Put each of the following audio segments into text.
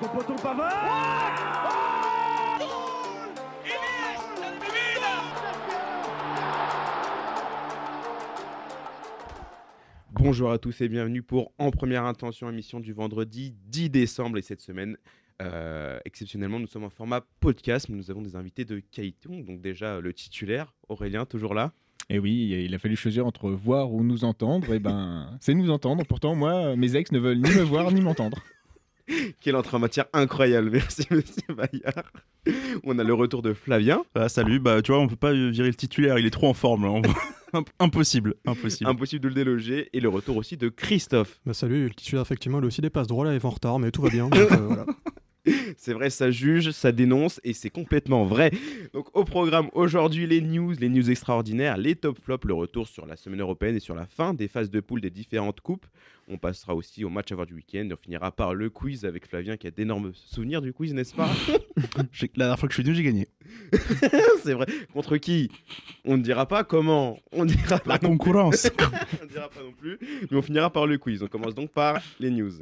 second poteau, Pavard Bonjour à tous et bienvenue pour En Première Intention, émission du vendredi 10 décembre. Et cette semaine, euh, exceptionnellement, nous sommes en format podcast, mais nous avons des invités de qualité. Donc déjà, le titulaire, Aurélien, toujours là? Et oui, il a fallu choisir entre voir ou nous entendre. Et ben, c'est nous entendre. Pourtant, moi, mes ex ne veulent ni me voir ni m'entendre. Quelle entrée en matière incroyable. Merci, monsieur Bayard. On a le retour de Flavien. Ah, salut, bah tu vois, on peut pas virer le titulaire, il est trop en forme là. impossible, impossible. Impossible de le déloger. Et le retour aussi de Christophe. Bah salut, le titulaire effectivement, il a aussi des passes droits là, il est en retard, mais tout va bien. donc, euh, voilà. C'est vrai, ça juge, ça dénonce et c'est complètement vrai. Donc au programme aujourd'hui les news, les news extraordinaires, les top flops, le retour sur la semaine européenne et sur la fin des phases de poule des différentes coupes. On passera aussi au match à voir du week-end et on finira par le quiz avec Flavien qui a d'énormes souvenirs du quiz, n'est-ce pas? La dernière fois que je suis venu, j'ai gagné. C'est vrai. Contre qui? On ne dira pas comment. On dira pas La concurrence. on ne dira pas non plus, mais on finira par le quiz. On commence donc par les news.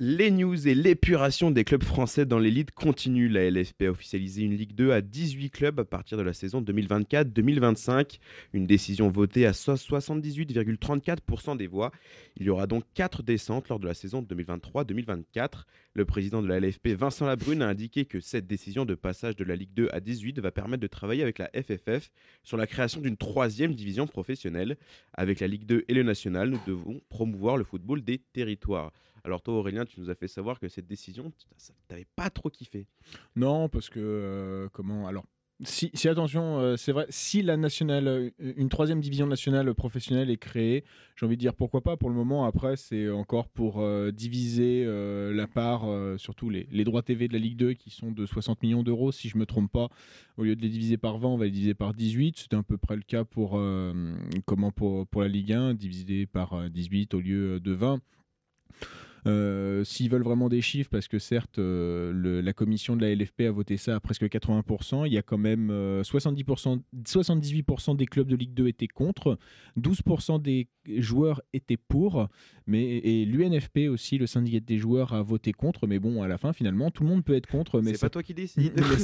Les news et l'épuration des clubs français dans l'élite continuent. La LFP a officialisé une Ligue 2 à 18 clubs à partir de la saison 2024-2025. Une décision votée à so- 78,34% des voix. Il y aura donc 4 descentes lors de la saison 2023-2024. Le président de la LFP, Vincent Labrune, a indiqué que cette décision de passage de la Ligue 2 à 18 va permettre de travailler avec la FFF sur la création d'une troisième division professionnelle. Avec la Ligue 2 et le National, nous devons promouvoir le football des territoires. Alors toi Aurélien, tu nous as fait savoir que cette décision, t'avais pas trop kiffé. Non, parce que euh, comment Alors, si, attention, euh, c'est vrai, si la nationale, euh, une troisième division nationale professionnelle est créée, j'ai envie de dire pourquoi pas. Pour le moment, après, c'est encore pour diviser la part, surtout les, droits TV de la Ligue 2 qui sont de 60 millions d'euros, si je me trompe pas. Au lieu de les diviser par 20, on va les diviser par 18. C'était à peu près le cas pour comment pour, la Ligue 1, divisé par euh, 18 au lieu de 20. Euh, S'ils veulent vraiment des chiffres, parce que certes, euh, le- la commission de la LFP a voté ça à presque 80%, il y a quand même euh, 70%, 78% des clubs de Ligue 2 étaient contre, 12% des joueurs étaient pour, mais, et l'UNFP aussi, le syndicat des joueurs, a voté contre, mais bon, à la fin, finalement, tout le monde peut être contre. Mais C'est pas toi qui décide. mais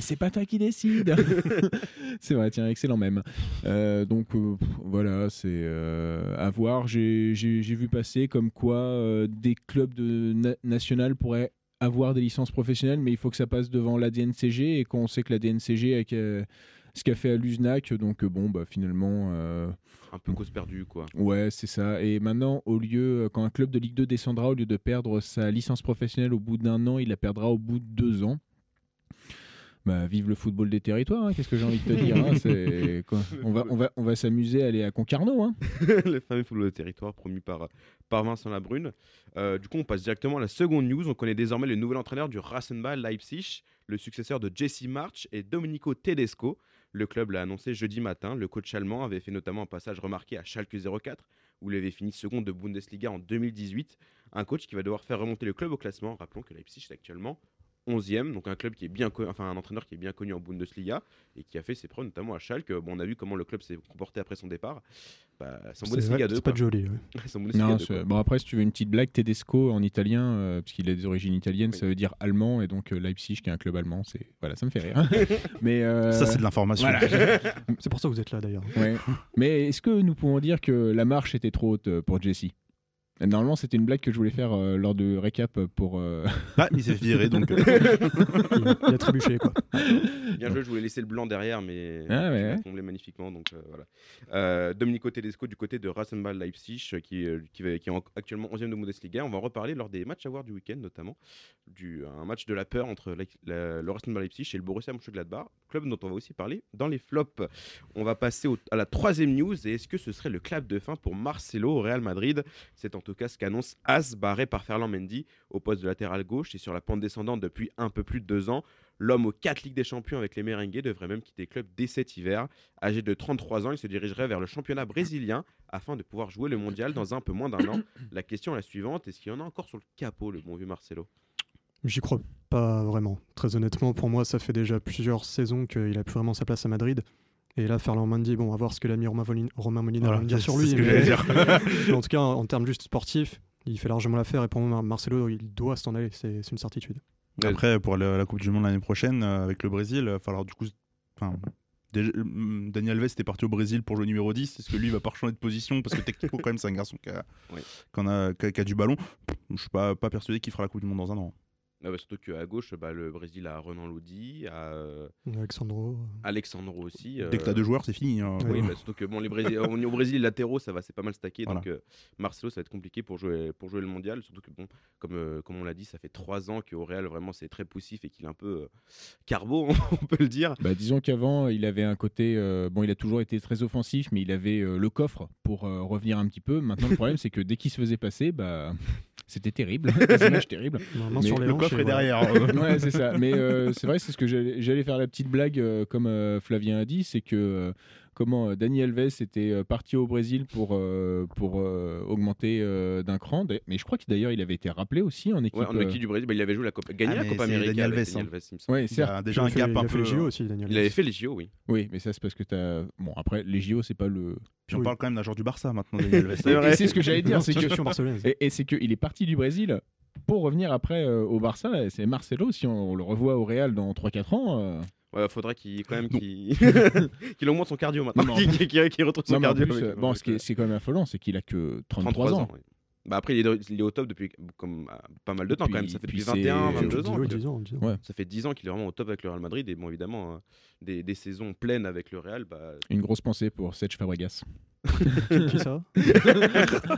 c'est pas toi, pas qui décide. c'est vrai, tiens, excellent même. Euh, donc euh, pff, voilà, c'est euh, à voir. J'ai vu passer comme quoi euh, des clubs de na- national pourraient avoir des licences professionnelles, mais il faut que ça passe devant la DNCG et qu'on sait que la DNCG avec euh, ce qu'a fait à l'USNAC, donc euh, bon, bah finalement. euh, Un peu cause perdue quoi. Ouais, c'est ça. Et maintenant, au lieu, quand un club de Ligue 2 descendra, au lieu de perdre sa licence professionnelle au bout d'un an, il la perdra au bout de deux ans. Bah, vive le football des territoires, hein, qu'est-ce que j'ai envie de te dire hein, quoi On va, on va, on va s'amuser à aller à Concarneau. Hein. le fameux football de territoire promu par, par Vincent Labrune. Euh, du coup, on passe directement à la seconde news. On connaît désormais le nouvel entraîneur du Rasenball Leipzig, le successeur de Jesse March et Domenico Tedesco. Le club l'a annoncé jeudi matin. Le coach allemand avait fait notamment un passage remarqué à Schalke 04, où il avait fini second de Bundesliga en 2018. Un coach qui va devoir faire remonter le club au classement. Rappelons que Leipzig est actuellement 11e, donc un club qui est bien enfin un entraîneur qui est bien connu en Bundesliga et qui a fait ses preuves notamment à Schalke. Bon, on a vu comment le club s'est comporté après son départ. Bah, c'est en C'est Bundesliga 2. c'est pas joli. ouais. C'est en Bundesliga Non, 2, c'est- quoi. bon après, si tu veux une petite blague, Tedesco en italien, euh, parce qu'il a des origines italiennes, Oui. ça veut dire allemand, et donc euh, Leipzig, qui est un club allemand, c'est voilà, ça me fait rire. Mais euh, Ça, c'est de l'information. voilà. C'est pour ça que vous êtes là d'ailleurs. Ouais. Mais est-ce que nous pouvons dire que la marche était trop haute euh, pour Jesse? Normalement, c'était une blague que je voulais faire euh, lors de récap pour. euh, Ah, il s'est viré donc. euh, Il, il a trébuché quoi. Bien joué, je voulais laisser le blanc derrière, mais Ah ouais, ouais. comblé magnifiquement. Donc, euh, voilà. Euh, Domenico Tedesco du côté de Rasenball Leipzig, qui, est- qui, est en- actuellement 11e de Bundesliga. On va en reparler lors des matchs à voir du week-end, notamment. Du, un match de la peur entre la- la- le Rasenball Leipzig et le Borussia Mönchengladbach, club dont on va aussi parler dans les flops. On va passer au- à la troisième news. Et est-ce que ce serait le clap de fin pour Marcelo au Real Madrid? C'est en tout cas ce qu'annonce As, barré par Ferland Mendy au poste de latéral gauche et sur la pente descendante depuis un peu plus de deux ans. L'homme aux 4 Ligues des Champions avec les Merengues devrait même quitter le club dès cet hiver. Âgé de 33 ans, il se dirigerait vers le championnat brésilien afin de pouvoir jouer le mondial dans un peu moins d'un an. La question est la suivante est-ce qu'il y en a encore sur le capot, le bon vieux Marcelo? J'y crois pas vraiment. Très honnêtement, pour moi, ça fait déjà plusieurs saisons qu'il a plus vraiment sa place à Madrid. Et là, Ferland Mendy, bon, à voir ce que l'ami Romain, Molina Voilà, va me dire sur lui. ce que mais- dire. en tout cas, en, en termes juste sportifs, il fait largement l'affaire. Et pour moi, Mar- Marcelo, il doit s'en aller. C'est une certitude. Après, pour la, la Coupe du Monde l'année prochaine, euh, avec le Brésil, il va falloir du coup. Déjà, euh, Daniel Alves était parti au Brésil pour jouer numéro 10. Est-ce que lui il va pas changer de position Parce que techniquement, quand même, c'est un garçon qui a, Oui. qu'on a, qui a- qui a du ballon? Je suis pas, pas persuadé qu'il fera la Coupe du Monde dans un an. Ah bah, surtout qu'à gauche, bah, le Brésil a Renan Lodi, a euh, Alexandro. Alexandro aussi. euh, Dès que t'as deux joueurs, c'est fini. hein. Ouais. Oui, bah, surtout que bon, les Brésil... au au Brésil, latéraux, ça va, c'est pas mal stacké. Voilà. Donc euh, Marcelo, ça va être compliqué pour jouer, pour jouer le mondial. Surtout que, bon, comme, euh, comme on l'a dit, ça fait trois ans qu'au Real, vraiment, c'est très poussif et qu'il est un peu euh, carbo, on peut le dire. Bah, disons qu'avant, il avait un côté. euh, bon, il a toujours été très offensif, mais il avait euh, le coffre pour euh, revenir un petit peu. Maintenant, le problème, c'est que dès qu'il se faisait passer, bah, c'était terrible. Des images terribles. Main Mais sur les Le coffre et est voilà. derrière. Ouais, c'est ça. Mais euh, c'est vrai, c'est ce que j'allais j'allais faire la petite blague, euh, comme euh, Flavien a dit, c'est que euh, comment euh, Dani Alves était euh, parti au Brésil pour, euh, pour euh, augmenter euh, d'un cran. Mais je crois que d'ailleurs, il avait été rappelé aussi en équipe. Ouais, en équipe du Brésil, bah, il avait joué la Copa, gagné Ah, la mais Copa c'est América. Dani avec Alves, Dani hein. Alves, il me semble. Ouais, Il a déjà un il a fait, gap un peu. les JO aussi, Daniel. Il avait fait les JO, oui. Oui, mais ça, c'est parce que t'as. Bon, après, les JO, c'est pas le. Puis on Oui. parle quand même d'un joueur du Barça maintenant, Daniel Alves. C'est ce que j'allais dire, c'est que. Et, et c'est qu'il est parti du Brésil pour revenir après euh, au Barça. C'est Marcelo, si on, on le revoit au Real dans 3-4 ans. euh, Ouais, faudrait qu'il quand même qu'il qu'il augmente son cardio maintenant. Qu'il retrouve son non, cardio. plus, avec- bon, avec, ce qui est, c'est quand même affolant, c'est qu'il a que 33, ans. Bah après, il est, il est au top depuis comme, pas mal de temps quand même. Ça fait puis depuis c'est- 21, euh, 22 ans. Oui, quoi. 10 ans, 10 ans. Ouais. Ça fait 10 ans qu'il est vraiment au top avec le Real Madrid. Et bon, évidemment, euh, des, des saisons pleines avec le Real, bah, Une grosse pensée pour Serge Fabregas. Qui, qui ça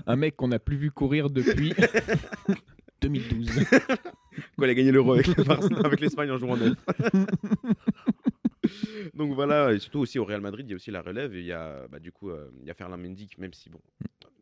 Un mec qu'on n'a plus vu courir depuis 2012. Quoi, il a gagné l'Euro avec, l'Espagne en jouant en neuf. Donc voilà, et surtout aussi au Real Madrid, il y a aussi la relève. Et il y a bah, du coup, euh, il y a Ferland Mendy, même si bon,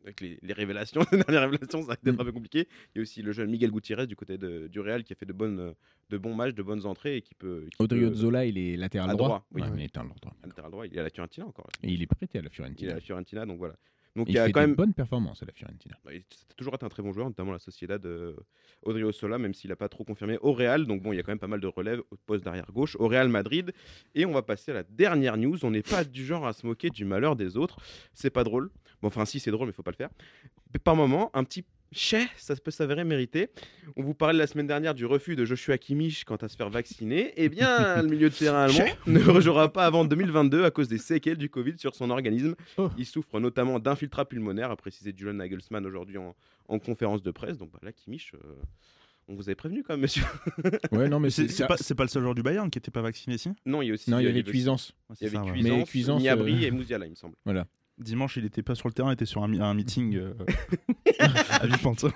avec les, les révélations, les dernières révélations, ça va être un peu compliqué. Il y a aussi le jeune Miguel Gutiérrez du côté de- du Real qui a fait de bonnes, de bons matchs, de bonnes entrées et qui peut. qui Audrio peut- Zola, il est latéral à droit. droit, oui. Ouais, mais latéral droit. latéral droit, il est à la Fiorentina encore. Et il est prêté à la Il est Fiorentina. à la Fiorentina, donc voilà. Donc Il, il y a fait quand de même bonnes performances à la Fiorentina. Bah, il a toujours été un très bon joueur, notamment la Sociedad de Odrio Sola, même s'il n'a pas trop confirmé au Real. Donc bon, il y a quand même pas mal de relèves au poste d'arrière gauche au Real Madrid. Et on va passer à la dernière news. On n'est pas du genre à se moquer du malheur des autres. C'est pas drôle. Bon, enfin si, c'est drôle, mais faut pas le faire. Mais par moment, un petit chais, ça peut s'avérer mérité. On vous parlait la semaine dernière du refus de Joshua Kimmich quant à se faire vacciner. Eh bien, le milieu de terrain allemand ne rejouera pas avant 2022 à cause des séquelles du Covid sur son organisme. Oh. Il souffre notamment d'infiltrat pulmonaire, a précisé Julian Nagelsmann aujourd'hui en, en conférence de presse. Donc bah, là, Kimmich, euh, on vous avait prévenu quand même, monsieur. Ouais, non, mais C'est c'est c'est pas, c'est pas le seul joueur du Bayern qui était pas vacciné ici Non, il y a aussi. Non, il y avait Cuisance. Il y avait ouais. Cuisance, Niabri euh, et Mouziala, il me semble. Dimanche, il était pas sur le terrain, il était sur un, un meeting euh, à Villepinte.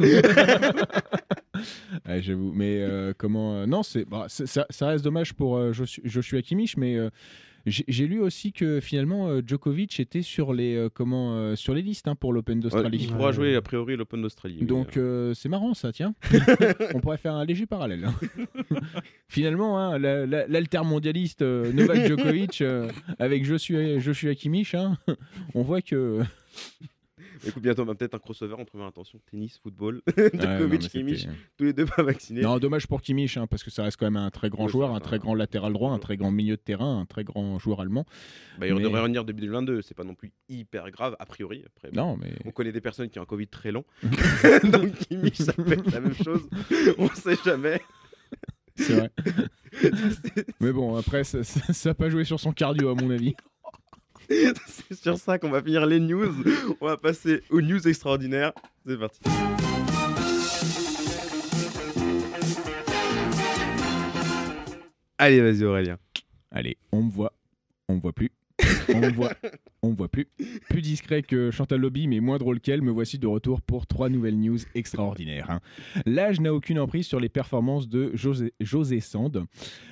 Ouais, J'avoue, mais euh, comment euh, Non, c'est bah, ça, ça reste dommage pour euh, Joshua Kimmich, mais euh, j'ai lu aussi que finalement euh, Djokovic était sur les euh, comment euh, sur les listes hein, pour l'Open d'Australie. il pourra jouer a priori l'Open d'Australie. Donc c'est marrant ça, tiens. On pourrait faire un léger parallèle. hein. Finalement, hein, la- la- l'altermondialiste Novak Djokovic avec Kimmich, hein, on voit que Écoute, bientôt, on va peut-être un crossover en première intention tennis, football, Djokovic, mais Kimmich, c'était- tous les deux pas vaccinés. Non, dommage pour Kimmich, hein, parce que ça reste quand même un très grand Oui, joueur, un très un- grand latéral droit, un très grand milieu de terrain, un très grand joueur allemand. Bah, il mais- devrait revenir début 2022, c'est pas non plus hyper grave, a priori. Après, Non, mais On connaît des personnes qui ont un Covid très long. Donc Kimmich, ça peut être la même chose. On sait jamais. c'est vrai. mais bon, après, ça n'a pas joué sur son cardio, à mon avis. C'est sur ça qu'on va finir les news. On va passer aux news extraordinaires. C'est parti. Allez, vas-y Aurélien. Allez, on me voit, on me voit plus. On voit, on me voit plus. Plus discret que Chantal Lobby, mais moins drôle qu'elle, me voici de retour pour trois nouvelles news extraordinaires. hein. L'âge n'a aucune emprise sur les performances de José, José Sand,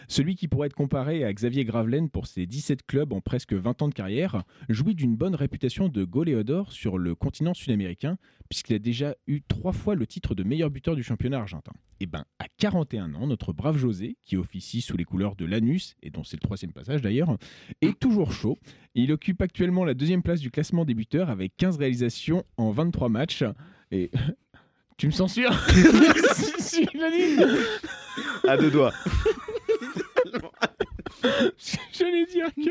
celui qui pourrait être comparé à Xavier Gravelaine pour ses 17 clubs en presque 20 ans de carrière, jouit d'une bonne réputation de goléador sur le continent sud-américain, puisqu'il a déjà eu trois fois le titre de meilleur buteur du championnat argentin. Et ben, à 41 ans, notre brave José, qui officie sous les couleurs de l'Anus, et dont c'est le troisième passage d'ailleurs, est toujours chaud. Il occupe actuellement la deuxième place du classement des buteurs avec 15 réalisations en 23 matchs. Et tu me censures À deux doigts. J'allais dire que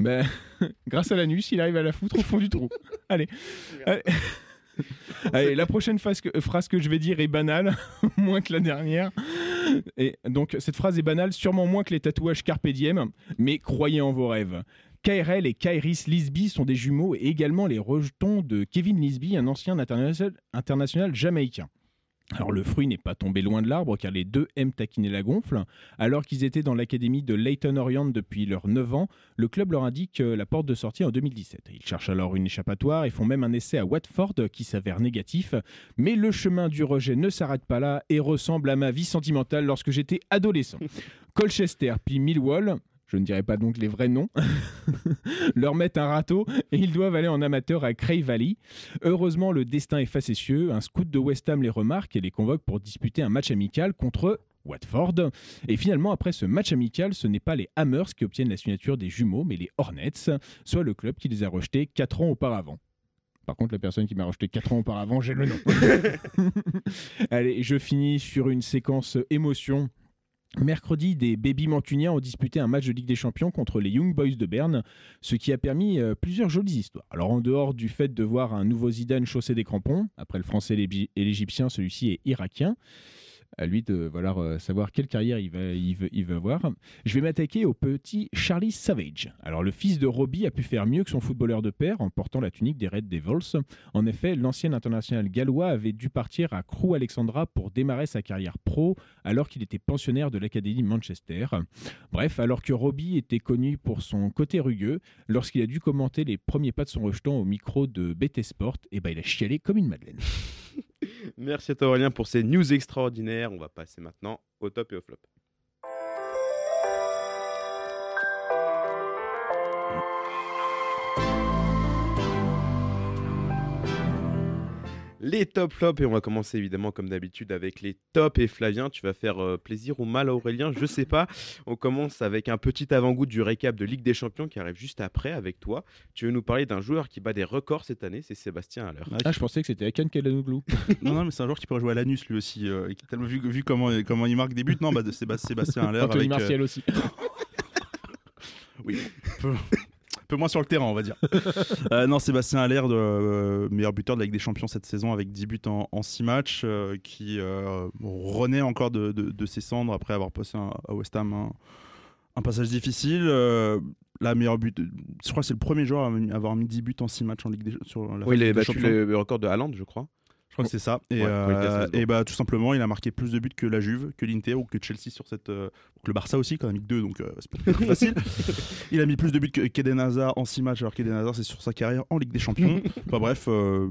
Ben, grâce à l'anus, il arrive à la foutre au fond du trou. Allez. Allez. Allez, la prochaine phrase que, phrase que je vais dire est banale, moins que la dernière. Et donc, cette phrase est banale, sûrement moins que les tatouages Carpe Diem, mais croyez en vos rêves. KRL et Kairis Lisby sont des jumeaux et également les rejetons de Kevin Lisby, un ancien international, international jamaïcain. Alors le fruit n'est pas tombé loin de l'arbre car les deux aiment taquiner la gonfle. Alors qu'ils étaient dans l'académie de Leighton Orient depuis leurs 9 ans, le club leur indique euh, la porte de sortie en 2017. Ils cherchent alors une échappatoire et font même un essai à Watford qui s'avère négatif. Mais le chemin du rejet ne s'arrête pas là et ressemble à ma vie sentimentale lorsque j'étais adolescent. Colchester puis Millwall, je ne dirai pas donc les vrais noms, leur mettent un râteau et ils doivent aller en amateur à Cray Valley. Heureusement, le destin est facétieux. Un scout de West Ham les remarque et les convoque pour disputer un match amical contre Watford. Et finalement, après ce match amical, ce n'est pas les Hammers qui obtiennent la signature des jumeaux, mais les Hornets, soit le club qui les a rejetés 4 ans auparavant. Par contre, la personne qui m'a rejeté 4 ans auparavant, j'ai le nom. Allez, je finis sur une séquence émotion. Mercredi, des Baby Mancuniens ont disputé un match de Ligue des Champions contre les Young Boys de Berne, ce qui a permis euh, plusieurs jolies histoires. Alors en dehors du fait de voir un nouveau Zidane chausser des crampons, après le français et l'Égy- et l'égyptien, celui-ci est irakien, à lui de voilà, euh, savoir quelle carrière il, va, il, veut, il avoir. Je vais m'attaquer au petit Charlie Savage. Alors le fils de Robbie a pu faire mieux que son footballeur de père en portant la tunique des Red Devils. En effet, l'ancien international gallois avait dû partir à Crewe Alexandra pour démarrer sa carrière pro alors qu'il était pensionnaire de l'Académie Manchester. Bref, alors que Robbie était connu pour son côté rugueux, lorsqu'il a dû commenter les premiers pas de son rejeton au micro de BT Sport, et ben il a chialé comme une madeleine. Merci à toi Aurélien pour ces news extraordinaires. On va passer maintenant au top et au flop. Les top flops et on va commencer évidemment comme d'habitude avec les tops et Flavien tu vas faire euh, plaisir ou mal à Aurélien je sais pas on commence avec un petit avant-goût du récap de Ligue des Champions qui arrive juste après avec toi tu veux nous parler d'un joueur qui bat des records cette année c'est Sébastien Haller Ah, je pensais que c'était Akan Kalanouglou. non, non, mais c'est un joueur qui pourrait jouer à l'anus lui aussi. euh, vu, vu comment, comment il marque des buts, non, bah, de Séba- Sébastien Haller Anthony avec. euh, Martial aussi. Oui, peu, un peu moins sur le terrain, on va dire. Euh, non, Sébastien Haller, de, euh, meilleur buteur de la Ligue des Champions cette saison avec 10 buts en, 6 matchs, euh, qui euh, renaît encore de, de- de ses cendres après avoir passé un- à West Ham un, un passage difficile. La meilleure but, je crois que c'est le premier joueur à avoir mis 10 buts en 6 matchs en Ligue des, sur la oui il a battu le record de Haaland je crois crois que c'est ça. Et, Ouais, euh, et bah, tout simplement, il a marqué plus de buts que la Juve, que l'Inter ou que Chelsea sur cette. euh, que le Barça aussi, quand même, mis que deux, donc euh, c'est pas plus facile. il a mis plus de buts que qu'Eden Hazard en 6 matchs, alors qu'Eden Hazard, c'est sur sa carrière en Ligue des Champions. enfin bref, euh,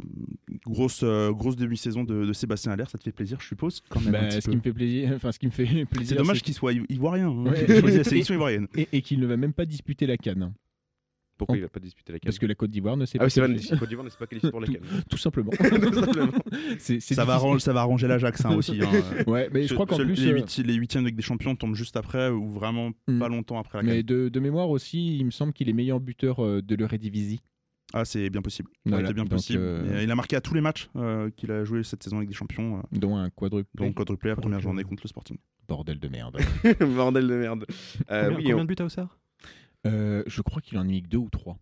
grosse, grosse demi-saison de, de Sébastien Haller, ça te fait plaisir, je suppose, quand même. un petit ce peu. qui me fait plaisir, enfin ce qui me fait plaisir. C'est dommage qu'il soit iv- ivoirien, hein, Ouais. la sélection ivoirienne. et, et qu'il ne va même pas disputer la canne, pourquoi il va pas disputer la canne parce que la Côte d'Ivoire ne sait ah pas. oui c'est vrai qualifier. la Côte d'Ivoire pas qualifiée pour la canne Tout simplement. Tout simplement. C'est- c'est Ça va, arranger, ça va arranger l'Ajax hein, aussi. hein. Ouais, mais je crois qu'en plus. Les, euh, huitièmes Ligue des Champions tombent juste après, ou vraiment Hmm. pas longtemps après la Mais canne. de, de mémoire aussi, il me semble qu'il est meilleur buteur euh, de l'Eredivisie. Ah, c'est bien possible. Voilà, c'est bien donc, possible. euh, il a marqué à tous les matchs euh, qu'il a joué cette saison avec des champions, euh, dont un quadruple. dont quadruplé la première journée contre le Sporting. Bordel de merde. bordel de merde Combien, oui, combien on- de buts à Auxerre Euh, je crois qu'il en a mis que deux ou trois.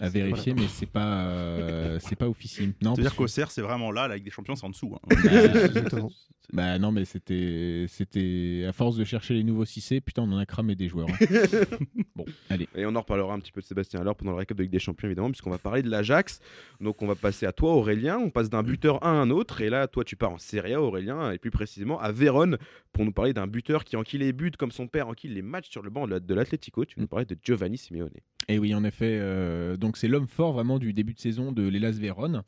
À vérifier, mais c'est pas, euh, c'est pas officiel. Non, C'est-à-dire qu'Auxerre, c'est vraiment là, la Ligue des Champions, c'est en dessous. hein. Exactement. Bah non, mais c'était, c'était à force de chercher les nouveaux 6C, putain, on en a cramé des joueurs. hein. bon, allez. Et on en reparlera un petit peu de Sébastien alors pendant le récap de Ligue des Champions évidemment puisqu'on va parler de l'Ajax. Donc on va passer à toi Aurélien, on passe d'un buteur à un autre et là toi tu pars en Serie A Aurélien et plus précisément à Vérone pour nous parler d'un buteur qui enquille les buts comme son père enquille les matchs sur le banc de l'Atlético. Tu nous parlais de Giovanni Simeone. Et oui, en effet, euh, donc c'est l'homme fort vraiment du début de saison de l'Elas Vérone.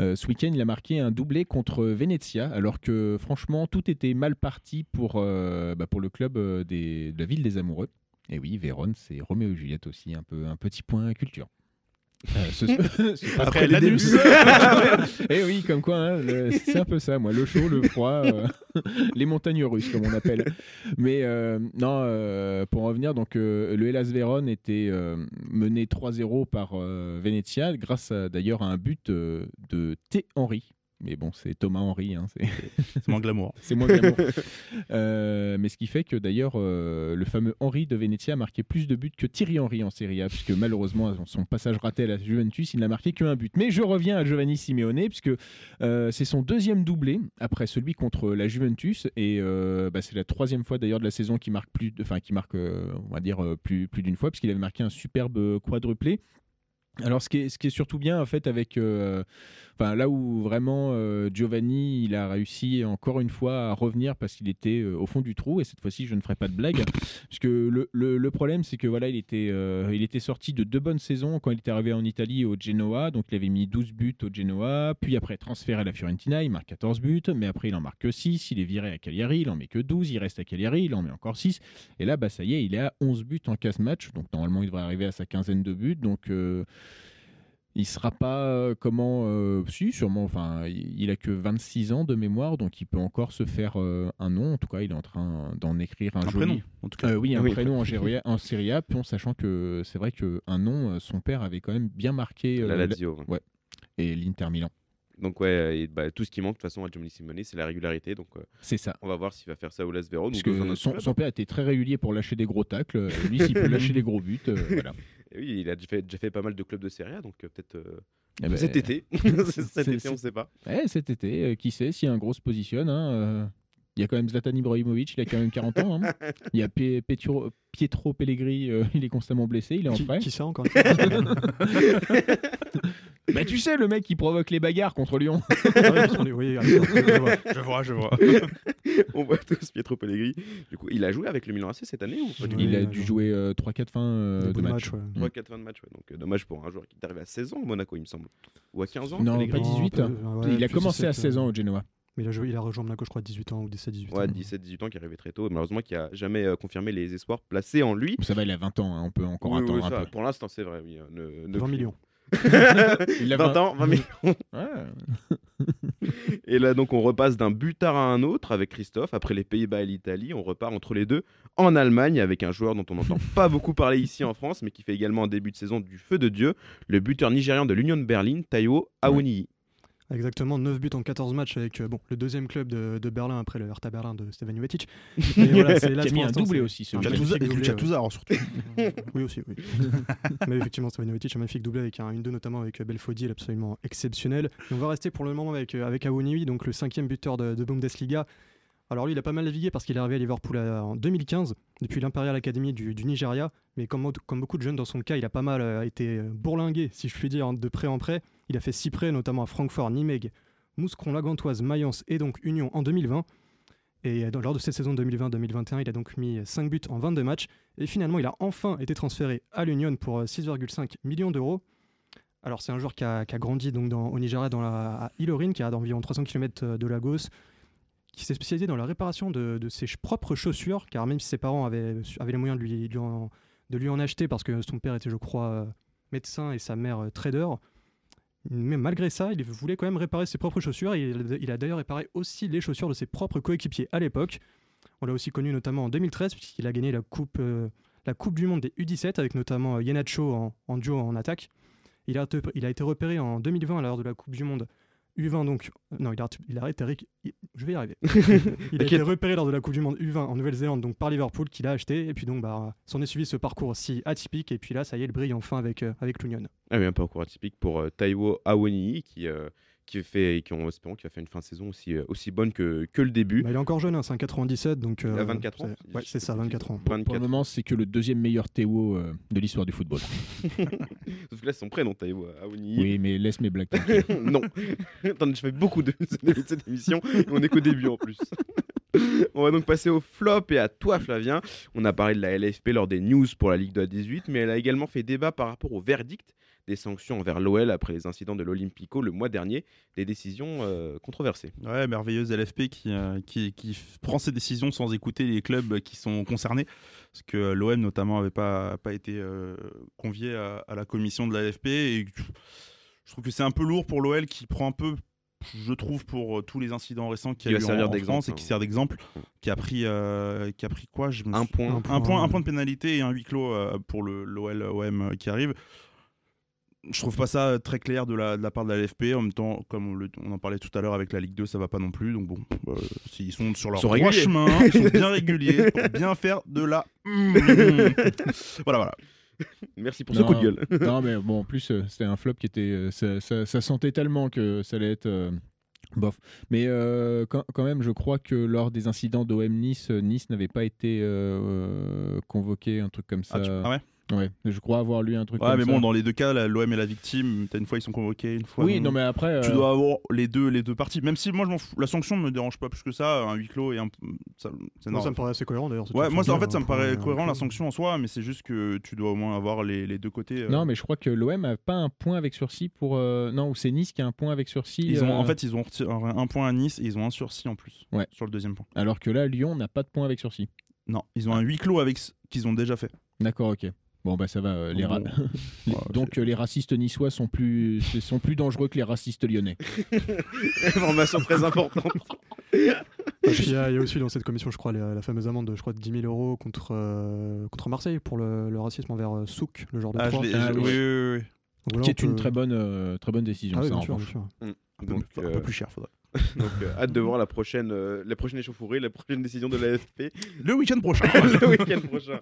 Euh, ce week-end, il a marqué un doublé contre Venezia, alors que franchement, tout était mal parti pour, euh, bah, le club de la ville des amoureux. Et oui, Vérone, c'est Roméo et Juliette aussi, un, un petit point culture. Euh, ce- ce- Après les l'anus. débuts. Eh oui, comme quoi, hein, le- c'est un peu ça, moi, le chaud, le froid, euh, les montagnes russes, comme on appelle. Mais euh, non, euh, pour en revenir, donc euh, le Hellas Vérone était euh, mené 3-0 par euh, Venezia, grâce d'ailleurs à un but euh, de T. Henry. Mais bon, c'est Thomas Henry. hein, c'est- moins glamour. c'est moins glamour. Euh, mais ce qui fait que d'ailleurs, euh, le fameux Henry de Venezia a marqué plus de buts que Thierry Henry en Serie A, puisque malheureusement, son passage raté à la Juventus, il n'a marqué qu'un but. Mais je reviens à Giovanni Simeone, puisque euh, c'est son deuxième doublé après celui contre la Juventus, et bah, c'est la troisième fois d'ailleurs de la saison qui marque plus, de- enfin qui marque, on va dire plus plus d'une fois, puisqu'il avait marqué un superbe quadruplé. Alors, ce qui, est, ce qui est surtout bien, en fait, avec. euh, Enfin, là où vraiment euh, Giovanni, il a réussi encore une fois à revenir parce qu'il était euh, au fond du trou. Et cette fois-ci, je ne ferai pas de blague. Puisque le, le- le problème, c'est que voilà, il était, il était sorti de deux bonnes saisons quand il était arrivé en Italie au Genoa. Donc, il avait mis 12 buts au Genoa. Puis après, transféré à la Fiorentina, il marque 14 buts. Mais après, il en marque que 6. Il est viré à Cagliari, il en met que 12. Il reste à Cagliari, il en met encore 6. Et là, bah, ça y est, il est à 11 buts en 15 matchs. Donc, normalement, il devrait arriver à sa quinzaine de buts. Donc. Il sera pas euh, comment euh, si sûrement enfin il a que 26 ans de mémoire donc il peut encore se faire euh, un nom en tout cas il est en train d'en écrire un, Un joli prénom, en tout cas. Euh, oui un Oui. prénom en, Serie A- en Serie A puis en sachant que c'est vrai que un nom son père avait quand même bien marqué euh, La la- Lazio. ouais. et l'Inter Milan Donc ouais, et, bah, tout ce qui manque de toute façon à Giovanni Simone, c'est la régularité. Donc euh, c'est ça on va voir s'il va faire ça au Las Véron. parce que son, père était très régulier pour lâcher des gros tacles lui s'il peut lâcher des gros buts euh, voilà Et oui, il a déjà fait, déjà fait pas mal de clubs de Serie A, donc euh, peut-être euh, Eh ben, cet été. cet été, on ne sait pas. Eh, cet été, euh, qui sait si un gros se positionne. hein, euh, Il y a quand même Zlatan Ibrahimovic, il a quand même 40 ans. hein. Il y a Pie- Pietro, Pietro Pellegrini, euh, il est constamment blessé, il est en Qui, frais. qui ça encore? Bah, tu sais, le mec qui provoque les bagarres contre Lyon. Ah oui, je vois. Je vois, je vois. on voit tous Pietro Pellegrini. Du coup, il a joué avec le Milan AC cette année ou pas il a dû jouer euh, 3-4 fins euh, de match. matchs, ouais. tout 3 4 fins de match, ouais. donc euh, dommage pour un joueur qui est arrivé à 16 ans au Monaco, il me semble. Ou à 15 ans Non, Pellegrini pas 18. peu- hein. ouais, il a commencé à 17, 16 ans au Genoa. Mais il a, joué, il a rejoint Monaco, je crois, à 18 ans ou 17-18 ans. Ouais, 17-18 ans qui est arrivé très tôt. Malheureusement, qui a jamais euh, confirmé les espoirs placés en lui. Ça va, il a 20 ans, hein, on peut encore Oui, attendre ça, un peu. Pour l'instant, c'est vrai, oui. euh, Ne, ne 20 crie- millions. Il a 20 ans, 20 millions. Ouais. Et là, donc, on repasse d'un butard à un autre avec Christophe. Après les Pays-Bas et l'Italie, on repart entre les deux en Allemagne avec un joueur dont on n'entend pas beaucoup parler ici en France, mais qui fait également un début de saison du feu de Dieu, le buteur nigérian de l'Union de Berlin, Taiwo Awoniyi. Exactement, 9 buts en 14 matchs avec euh, bon, le deuxième club de, de Berlin après le Hertha Berlin de Stevan Jovetic. Mais voilà, c'est là, Qui a mis un l'instant, doublé aussi, ce. Gattuso, alors, surtout. oui aussi, oui. Mais effectivement, Stevan Jovetic, un magnifique doublé avec un 1-2 notamment avec euh, Belfodil, absolument exceptionnel. Et on va rester pour le moment avec, euh, avec Awoniyi, donc le cinquième buteur de, de Bundesliga. Alors lui, il a pas mal navigué parce qu'il est arrivé à Liverpool euh, en 2015, depuis l'Imperial Academy du, Nigeria. Mais comme, beaucoup de jeunes dans son cas, il a pas mal euh, été euh, bourlingué, si je puis dire, de près en près. Il a fait six prêts, notamment à Francfort, Nimeg, Mouscron, La Gantoise, Mayence et donc Union en 2020. Et lors de cette saison 2020-2021, il a donc mis 5 buts en 22 matchs. Et finalement, il a enfin été transféré à l'Union pour euh, 6,5 millions d'euros. Alors, c'est un joueur qui a, grandi au Nigeria, à Ilorin, qui est à environ 300 km de Lagos, qui s'est spécialisé dans la réparation de, ses propres chaussures, car même si ses parents avaient, avaient les moyens de lui, en, de lui en acheter, parce que son père était, je crois, euh, médecin et sa mère euh, trader, mais malgré ça, il voulait quand même réparer ses propres chaussures et il, a d'ailleurs réparé aussi les chaussures de ses propres coéquipiers à l'époque. On l'a aussi connu notamment en 2013 puisqu'il a gagné la coupe, euh, la coupe du Monde des U17 avec notamment Yenacho en, en duo en attaque. Il a, il a été repéré en 2020 à l'heure de la Coupe du Monde U20 donc non il a, il a été je vais y arriver. il a été repéré lors de la Coupe du Monde U20 en Nouvelle-Zélande donc par Liverpool qu'il a acheté et puis donc bah s'en est suivi ce parcours si atypique et puis là ça y est il brille enfin avec euh, avec l'Union. Ah oui, un parcours atypique pour euh, Taiwo Awoniyi qui, euh, qui fait, qui on espérons qu'il va faire une fin de saison aussi, euh, aussi bonne que, que le début. Bah, il est encore jeune, hein, c'est un 97, donc. Il a euh, 24 ans c'est- Ouais, c'est ça, 24 ans. 24. Pour le moment, c'est que le deuxième meilleur Théo euh, de l'histoire du football. Sauf que là, c'est son prénom, Taiwo Awoniyi. Oui, mais laisse mes blagues. non. Attendez, je fais beaucoup de, de cette émission et on est qu'au début en plus. on va donc passer au flop et à toi Flavien. On a parlé de la LFP lors des news pour la Ligue de 18, mais elle a également fait débat par rapport au verdict des sanctions envers l'OL après les incidents de l'Olympico le mois dernier, des décisions euh, controversées. Ouais, merveilleuse LFP qui, euh, qui, qui f- prend ses décisions sans écouter les clubs qui sont concernés. Parce que euh, l'OM notamment n'avait pas, pas été euh, convié à, à la commission de la LFP. Et je trouve que c'est un peu lourd pour l'OL qui prend un peu, je trouve, pour euh, tous les incidents récents a Qui va eu en, servir en d'exemple, France et hein. qui sert d'exemple, qui a pris, euh, qui a pris quoi Je me Un suis- point. Un un point, un point de pénalité et un huis clos euh, pour le l'OL OM qui arrive. Je trouve pas ça très clair de la, de la part de la LFP. En même temps, comme on, le- on en parlait tout à l'heure avec la Ligue 2, ça va pas non plus. Donc bon, euh, s'ils sont sur leur droit chemin, ils sont bien réguliers pour bien faire de la. voilà, voilà. Merci pour Non. ce coup de gueule. non, mais bon, en plus, euh, c'était un flop qui était. euh, ça, ça- ça sentait tellement que ça allait être. euh, Bof. Mais euh, quand, quand même, je crois que lors des incidents d'OM Nice, euh, Nice n'avait pas été euh, euh, convoqué, un truc comme ça. Ah, tu- ah ouais Ouais, je crois avoir lu un truc Ouais, comme mais ça. bon, dans les deux cas, l'OM est la victime. T'as une fois ils sont convoqués, une fois. Oui, non, mais après. Tu euh, dois avoir les deux, les deux parties. Même si moi, je m'en fous. La sanction me dérange pas plus que ça. Un huis clos et un. ça- ça me paraît assez cohérent d'ailleurs. Ouais, moi, ça- en fait, ça me paraît cohérent la sanction en soi, mais c'est juste que tu dois au moins avoir les, les deux côtés. euh. Non, mais je crois que l'OM a pas un point avec sursis pour. euh, Non, ou c'est Nice qui a un point avec sursis. Ils ont, euh, En fait, ils ont retiré un point à Nice et ils ont un sursis en plus Ouais. sur le deuxième point. Alors que là, Lyon n'a pas de point avec sursis. Non, ils ont un huis clos avec qu'ils ont déjà fait. D'accord, ok. Bon, bah ça va. euh, les ra- Bon. les- Ouais, Donc euh, les racistes niçois sont plus, sont plus dangereux que les racistes lyonnais. Information très importante. Et puis il y, a il y a aussi dans cette commission, je crois, la, la fameuse amende de je crois, de 10 000 euros contre, euh, contre Marseille pour le, le racisme envers euh, Souk, le genre de Ah, je trois. l'ai- Ah, je- oui. oui, oui, qui est une très bonne, euh, très bonne décision. Ah oui, ça, bien en sûr, revanche. bien sûr. Un, Donc, peu, un euh, peu plus cher, faudrait. donc euh, hâte de voir la prochaine, euh, la prochaine échauffourée, la prochaine décision de la FP Le week-end prochain. le week-end prochain.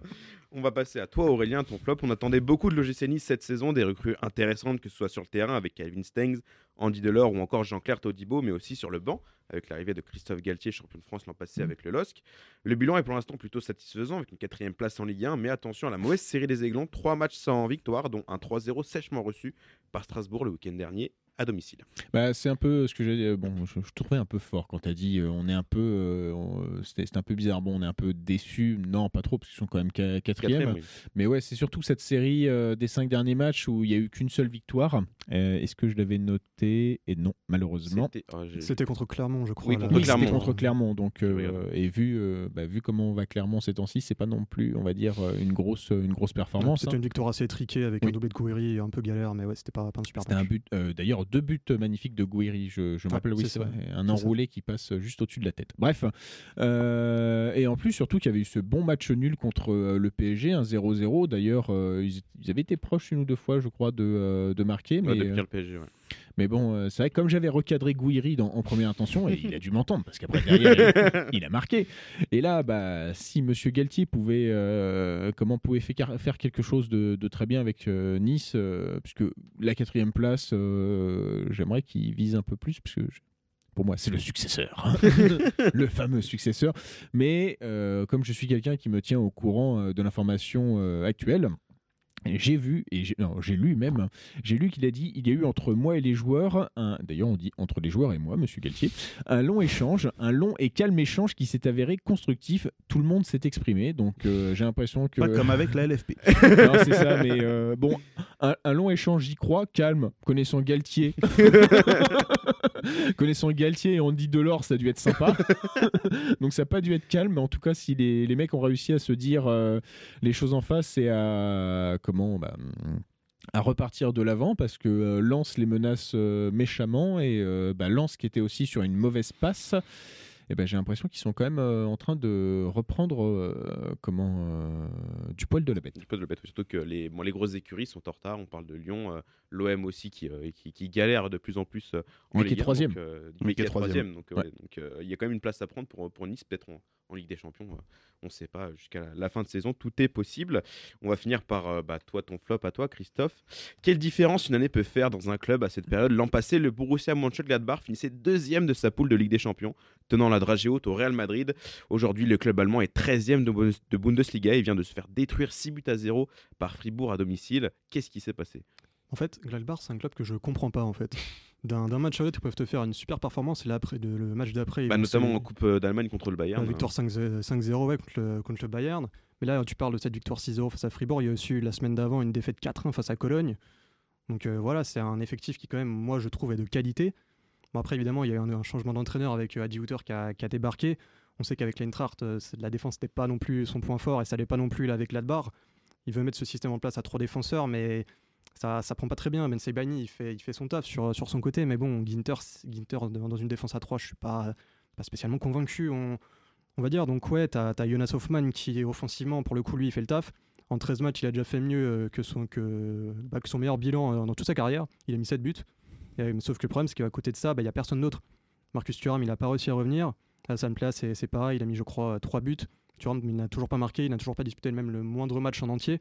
On va passer à toi, Aurélien, ton flop. On attendait beaucoup de l'OGC Nice cette saison, des recrues intéressantes, que ce soit sur le terrain avec Calvin Stengs, Andy Delors ou encore Jean-Claire Todibo, mais aussi sur le banc, avec l'arrivée de Christophe Galtier, champion de France l'an passé avec le LOSC. Le bilan est pour l'instant plutôt satisfaisant, avec une quatrième place en Ligue 1, mais attention à la mauvaise série des Aiglons, trois matchs sans victoire, dont un 3-0 sèchement reçu par Strasbourg le week-end dernier à domicile. Bah, c'est un peu ce que j'ai. euh, Bon, je, je trouvais un peu fort quand tu as dit euh, on est un peu. euh, on- C'était un peu bizarre. Bon, on est un peu déçu. Non, pas trop, parce qu'ils sont quand même qua- quatrième. Quatrième, oui. Mais ouais, c'est surtout cette série euh, des cinq derniers matchs où il n'y a eu qu'une seule victoire. Euh, Est-ce que je l'avais noté? Et non, malheureusement. C'était- C'était contre Clermont, je crois. Oui, contre Oui, c'était Clermont. contre Clermont. Donc, euh, et vu, euh, bah, vu comment va Clermont ces temps-ci, c'est pas non plus, on va dire, euh, une grosse, une grosse performance. C'était hein. une victoire assez étriquée avec Oui. un doublé de Gouiri un peu galère, mais ouais, c'était pas, pas un super C'était un but, euh, deux buts magnifiques de Gouiri. Je, je rappelle, oui, ça. Un enroulé qui passe juste au-dessus de la tête. Bref. Euh, et en plus, surtout qu'il y avait eu ce bon match nul contre euh, le PSG, un 0-0. D'ailleurs, euh, ils, ils avaient été proches une ou deux fois, je crois, de, euh, de marquer. Ouais, Mais, depuis euh, le PSG, ouais. Mais bon, euh, c'est vrai que comme j'avais recadré Gouiri en première intention, et il a dû m'entendre, parce qu'après, derrière, il, il a marqué. Et là, bah, si Monsieur Galtier pouvait, euh, comment pouvait faire, quelque chose de, de très bien avec euh, Nice, euh, puisque la quatrième place, j'aimerais qu'il vise un peu plus, puisque je- pour moi, c'est le successeur, le fameux successeur. Mais comme je suis quelqu'un qui me tient au courant de l'information actuelle, j'ai vu, et j'ai lu même, j'ai lu qu'il a dit il y a eu entre moi et les joueurs, d'ailleurs on dit entre les joueurs et moi, monsieur Galtier, un long échange, un long et calme échange qui s'est avéré constructif. Tout le monde s'est exprimé, donc euh, j'ai l'impression que. Pas comme avec la LFP. Non, c'est ça, mais euh, bon, un, un long échange, j'y crois, calme, connaissant Galtier. connaissant Galtier et Andy Delors, ça a dû être sympa. Donc ça n'a pas dû être calme, mais en tout cas, si les, les mecs ont réussi à se dire euh, les choses en face et à comment bah, à repartir de l'avant parce que euh, Lens les menace euh, méchamment et euh, bah, Lens qui était aussi sur une mauvaise passe. Et ben, j'ai l'impression qu'ils sont quand même euh, en train de reprendre euh, comment euh, du poil de la bête. Du peu de le bête, surtout que les, bon, les grosses écuries sont en retard. On parle de Lyon, l'OM aussi qui, qui, qui galère de plus en plus en Mais qui est Ligue 1, troisième. Mais qui est troisième. Donc Ouais. ouais, donc, il y a quand même une place à prendre pour, pour Nice, peut-être en, Ligue des Champions. euh, on ne sait pas jusqu'à la, fin de saison. Tout est possible. On va finir par euh, bah, toi, ton flop à toi, Christophe. Quelle différence une année peut faire dans un club à cette période? L'an passé, le Borussia Mönchengladbach finissait deuxième de sa poule de Ligue des Champions, tenant la dragée haute au Real Madrid. Aujourd'hui, le club allemand est 13e de, Bundes- de Bundesliga et vient de se faire détruire 6 buts à 0 par Fribourg à domicile. Qu'est-ce qui s'est passé? En fait, Gladbach, c'est un club que je comprends pas en fait. D'un match à l'autre, ils peuvent te faire une super performance et là, après, de- le match d'après, Bah, Notamment en Coupe euh, d'Allemagne contre le Bayern. La victoire 5-0 5-0, ouais, contre, le, contre le Bayern. Mais là, tu parles de cette victoire 6-0 face à Fribourg. Il y a aussi eu la semaine d'avant une défaite 4-1 face à Cologne. Donc euh, voilà, c'est un effectif qui, quand même, moi, je trouve, est de qualité. Bon, après, évidemment, il y a eu un, un changement d'entraîneur avec euh, Adi Hutter qui a, qui a débarqué. On sait qu'avec l'Eintracht, euh, la défense n'était pas non plus son point fort et ça l'est pas non plus là avec Gladbach. Il veut mettre ce système en place à trois défenseurs, mais ça, ça prend pas très bien. Ben Sebaini, il fait, il fait son taf sur, sur son côté, mais bon, Ginter, Ginter dans une défense à 3, je suis pas, pas spécialement convaincu, on, on va dire. Donc ouais, t'as as Jonas Hoffman qui, offensivement, pour le coup, lui, il fait le taf. En 13 matchs, il a déjà fait mieux euh, que, son, que, bah, que son meilleur bilan euh, dans toute sa carrière. Il a mis 7 buts. Euh, sauf que le problème, c'est qu'à côté de ça, bah, il n'y a personne d'autre. Marcus Thuram, il n'a pas réussi à revenir. Hassan c'est c'est pareil. Il a mis, je crois, 3 buts. Thuram, il n'a toujours pas marqué. Il n'a toujours pas disputé même le moindre match en entier.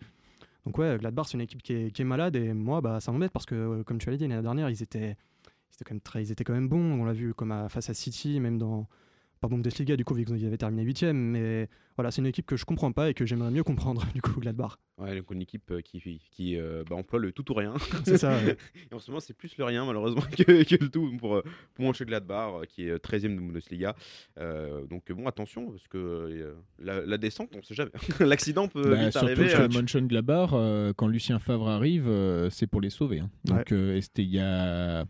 Donc ouais, Gladbach, c'est une équipe qui est, malade. Et moi, bah, ça m'embête parce que, euh, comme tu l'as dit, l'année dernière, ils étaient, ils étaient, quand même très, ils étaient quand même bons. On l'a vu face à City, même dans pas Bundesliga, du coup, vu qu'ils avaient terminé 8 Mais voilà, c'est une équipe que je comprends pas et que j'aimerais mieux comprendre, du coup, Gladbach. Ouais, donc une équipe euh, qui, qui euh, bah, emploie le tout ou rien. C'est ça. ouais. Et en ce moment, c'est plus le rien, malheureusement, que, que le tout pour, euh, pour Mönchengladbach, euh, qui est 13e de Bundesliga. Euh, donc, bon, attention, parce que euh, la, la descente, on sait jamais. L'accident peut Bah, vite surtout arriver. Mönchengladbach, euh, quand Lucien Favre arrive, euh, c'est pour les sauver. hein. Donc, euh, il y a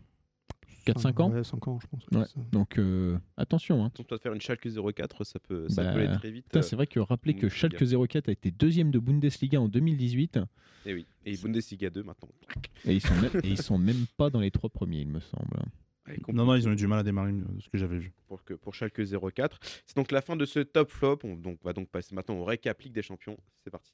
4-5 ans. Ouais, 5 ans, je pense. Ouais. c'est ça. Donc euh, attention. Hein. Toi, de faire une Schalke 04, ça peut, ça Bah, peut aller très vite. Putain, euh, c'est vrai que rappeler que. Schalke 04 a été deuxième de Bundesliga en 2018 Et oui. Et Bundesliga 2 maintenant. et ils sont même, et ils sont même pas dans les trois premiers, il me semble. Non, non, ils ont eu du mal à démarrer, euh, ce que j'avais vu. pour, que, pour Schalke 04. C'est donc la fin de ce top flop. On donc, va donc passer maintenant au récap Ligue des Champions. C'est parti.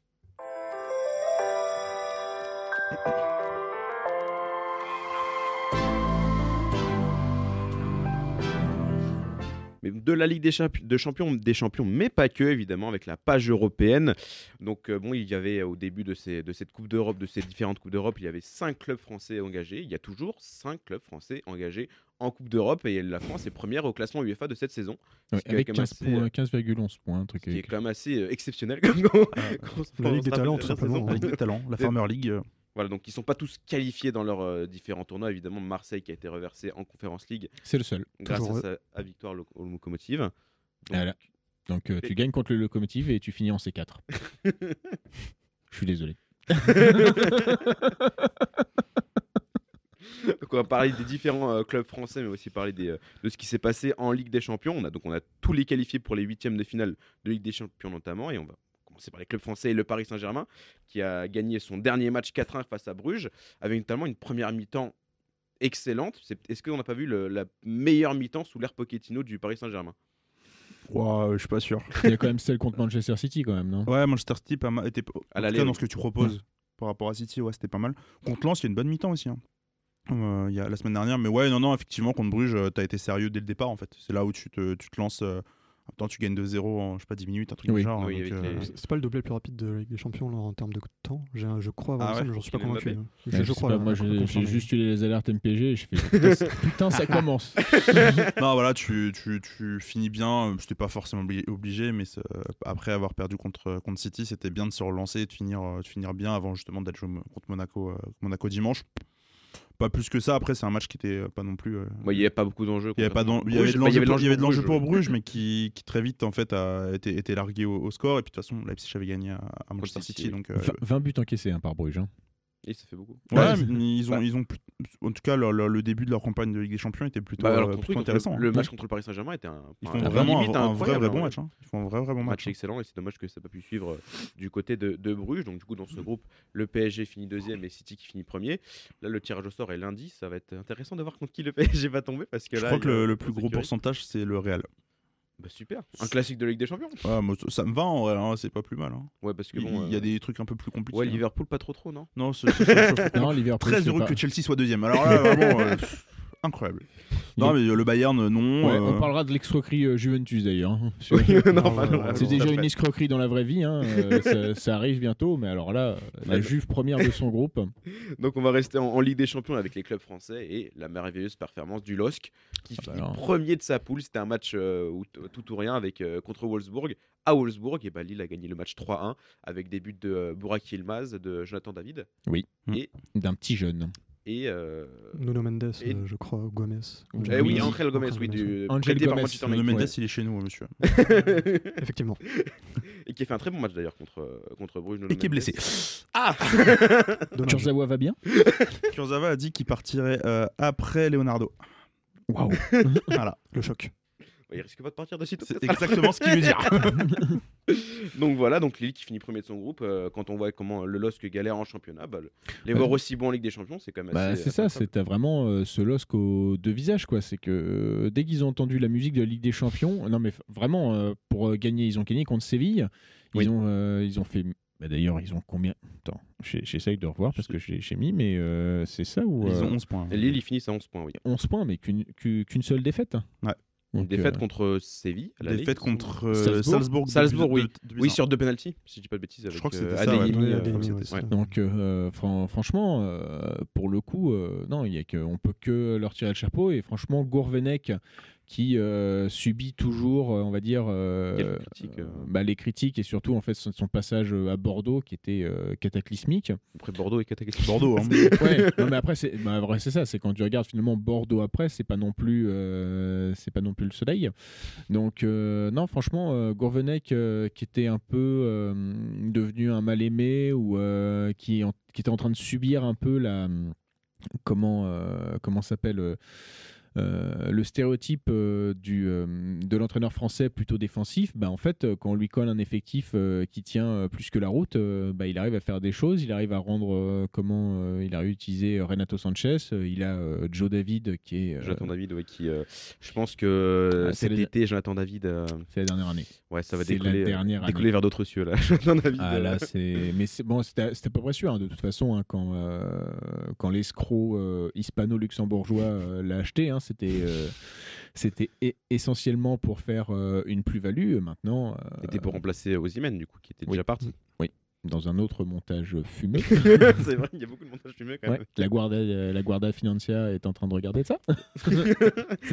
Mais de la Ligue des, Champi- de champions, des champions, mais pas que, évidemment, avec la page européenne. Donc, euh, bon, il y avait au début de, ces, de cette Coupe d'Europe, de ces différentes Coupes d'Europe, il y avait cinq clubs français engagés. Il y a toujours cinq clubs français engagés en Coupe d'Europe et la France est première au classement UEFA de cette saison. Ouais, avec quand même 15 assez, points, euh, 15,11 points, un truc. Ce qui est quand même assez euh, exceptionnel. comme quand- quand on se La Ligue des talents, tout simplement. La Ligue des talents, la Farmer League. Voilà, donc ils sont pas tous qualifiés dans leurs euh, différents tournois. Évidemment, Marseille qui a été reversé en Conférence League C'est le seul. grâce Toujours à sa à victoire lo- au Locomotive. Donc, Voilà. Donc euh, tu gagnes contre le locomotive et tu finis en C4. Je suis désolé. Donc on va parler des différents euh, clubs français, mais aussi parler des, euh, de ce qui s'est passé en Ligue des Champions. On a donc on a tous les qualifiés pour les huitièmes de finale de Ligue des Champions notamment, et on va commencer par les clubs français et le Paris Saint-Germain, qui a gagné son dernier match 4-1 face à Bruges, avec notamment une première mi-temps excellente. C'est- Est-ce qu'on n'a pas vu le- la meilleure mi-temps sous l'ère Pochettino du Paris Saint-Germain? Ouah, je suis pas sûr. Il y a quand même celle contre Manchester City quand même, non? Ouais, Manchester City pas mal, était, en tout l'aller, cas, oui. dans ce que tu proposes par rapport à City, ouais, c'était pas mal. Contre Lens, il y a une bonne mi-temps aussi. hein. Euh, il y a la semaine dernière, mais ouais, non, non, effectivement, contre Bruges, euh, t'as été sérieux dès le départ en fait. C'est là où tu te, tu te lances. euh, Attends, tu gagnes 2-0 en je sais pas 10 minutes, un truc Oui. du genre. Oui, euh, les- C'est pas le doublé le plus rapide de la Ligue des Champions là, en termes de temps. J'ai un- Je crois, avoir Ah ça, ouais, mais j'en suis pas convaincu. Mbappé Je, je je crois. pas, là, moi à j'ai juste eu les alertes MPG et je fais putain, ça- commence. non, voilà, tu, tu, tu finis bien. euh, C'était pas forcément obli- obligé, mais euh, après avoir perdu contre, contre City, c'était bien de se relancer et de finir, euh, de finir bien avant justement d'être contre Monaco, euh, Monaco dimanche. Pas plus que ça. Après, c'est un match qui était euh, pas non plus. euh, Moi, Il n'y avait pas beaucoup d'enjeux. Il y avait pas d'en- il y avait Bruges, de il y l'enjeu avait de pour- l'enjeu Bruges, pour Bruges, mais qui, qui très vite en fait a été, été largué au, au score. Et puis de toute façon, Leipzig avait gagné à, à Manchester City. Donc, euh, 20 20 buts encaissés hein, par Bruges. hein. Et ça fait beaucoup. ouais, Ouais, mais ils ont, bah- ils ont, plus- en tout cas, le, le- le début de leur campagne de Ligue des Champions était plutôt, Bah, alors, euh, plutôt intéressant. Le, le hein. match contre le Paris Saint-Germain était un, Ils un- font un- vraiment limite un, un vrai, hein, bon ouais. match. hein. Ils font un vrai, vrai bon match match. hein. excellent et c'est dommage que ça n'a pas pu suivre euh, du côté de, de Bruges. Donc du coup dans ce groupe, le PSG finit deuxième et City qui finit premier. Là le tirage au sort est lundi, ça va être intéressant de voir contre qui le PSG va tomber parce que Je là, crois que le, plus gros sécurité. pourcentage, c'est le Real. Bah super, un classique de Ligue des Champions. Ouais, moi, ça me va en vrai, hein, c'est pas plus mal. hein. Ouais parce que Il bon, il y a euh, des trucs un peu plus compliqués. ouais hein. Liverpool pas trop trop non. Non, c'est- c'est- c'est- c'est- Non, Liverpool, très heureux pas- que Chelsea soit deuxième. Alors là, vraiment, euh, incroyable. Non, mais euh, le Bayern, non. Ouais, euh, On parlera de l'escroquerie euh, Juventus d'ailleurs. hein, sur- Oui, non, Non, non, C'est déjà une escroquerie dans la vraie vie. hein, euh, ça, ça arrive bientôt, mais alors là, la. Juve première de son groupe. Donc on va rester en, en Ligue des Champions avec les clubs français et la merveilleuse performance du LOSC qui Ah bah finit premier de sa poule. C'était un match euh, tout ou rien avec euh, contre Wolfsburg à Wolfsburg et bah, Lille a gagné le match 3-1 avec des buts de euh, Burak Yilmaz, de Jonathan David D'un petit jeune. Et euh, Nuno Mendes, Et- euh, je crois, Gomez. Eh eh oui. Angel Gomez, Angel oui, du Angel Gomez. United. Mendes, Ouais. il est chez nous, monsieur. Effectivement. et qui a fait un très bon match d'ailleurs contre euh, contre Bruges. Nuno Et qui est blessé. Dommage. Kurzawa va bien Kurzawa a dit qu'il partirait euh, après Leonardo. Waouh Voilà. Le choc. Il risque pas de partir de sitôt. C'est exactement ce qu'il veut dire. Donc voilà, donc Lille qui finit premier de son groupe. euh, quand on voit comment le LOSC galère en championnat, bah, le- les voir aussi bons en Ligue des Champions, c'est quand même Bah, assez. c'est ça, incroyable. c'était vraiment euh, ce LOSC aux deux visages. quoi. C'est que euh, dès qu'ils ont entendu la musique de la Ligue des Champions, non mais vraiment, euh, pour euh, gagner, ils ont gagné contre Séville. Ils, Oui. ont, euh, ils ont fait Bah, D'ailleurs, ils ont combien Attends, j'ai- j'essaye de revoir parce que j'ai mis, mais euh, c'est ça ou Ils euh, ont 11 points. Lille, ils finissent à 11 points, oui. 11 points, mais qu'une qu'une- qu'une seule défaite. Ouais. Une Donc, défaite euh, contre Séville. à l'aller, Défaite contre euh, Salzbourg Salzbourg. de- Salzbourg, de- oui. de- de- Oui, sur deux penalties, si je dis pas de bêtises. Avec, crois que euh, c'était euh, ouais, ça. Donc, euh, fran- franchement, euh, pour le coup, euh, non, il y a que, on peut que leur tirer le chapeau. Et franchement, Gourvenec, qui euh, subit toujours, euh, on va dire, euh, critiques, euh. bah, les critiques et surtout en fait son, son passage à Bordeaux qui était cataclysmique. Après Bordeaux et cataclysmique. Bordeaux. hein. Ouais, non, mais après c'est bah, c'est ça, c'est quand tu regardes finalement Bordeaux après, c'est pas non plus c'est pas non plus le soleil. Donc non, franchement Gourvenec qui était un peu devenu un mal aimé ou qui en- qui était en train de subir un peu la comment comment s'appelle euh, le stéréotype euh, du, euh, de l'entraîneur français plutôt défensif, bah, en fait, quand on lui colle un effectif qui tient plus que la route, bah, il arrive à faire des choses, il arrive à rendre comment il a réutilisé Renato Sanchez, il a Joe David qui est Jonathan David, ouais, qui, je pense que Ah, c'est cet été, Jonathan David, c'est la dernière année. ouais, ça va décoller, décoller vers d'autres cieux là. Jonathan David. Ah là. Mais c'est bon, c'était à peu près sûr, hein, de toute façon, hein, quand, quand l'escroc hispano-luxembourgeois l'a acheté, hein, c'était euh, c'était e- essentiellement pour faire euh, une plus-value. Maintenant, euh, C'était pour remplacer Ozymen du coup, qui était oui. déjà parti. Dans un autre montage fumé, c'est vrai, il y a beaucoup de montage fumé quand ouais, même. la, Guarda, euh, la Guarda Financia est en train de regarder ça.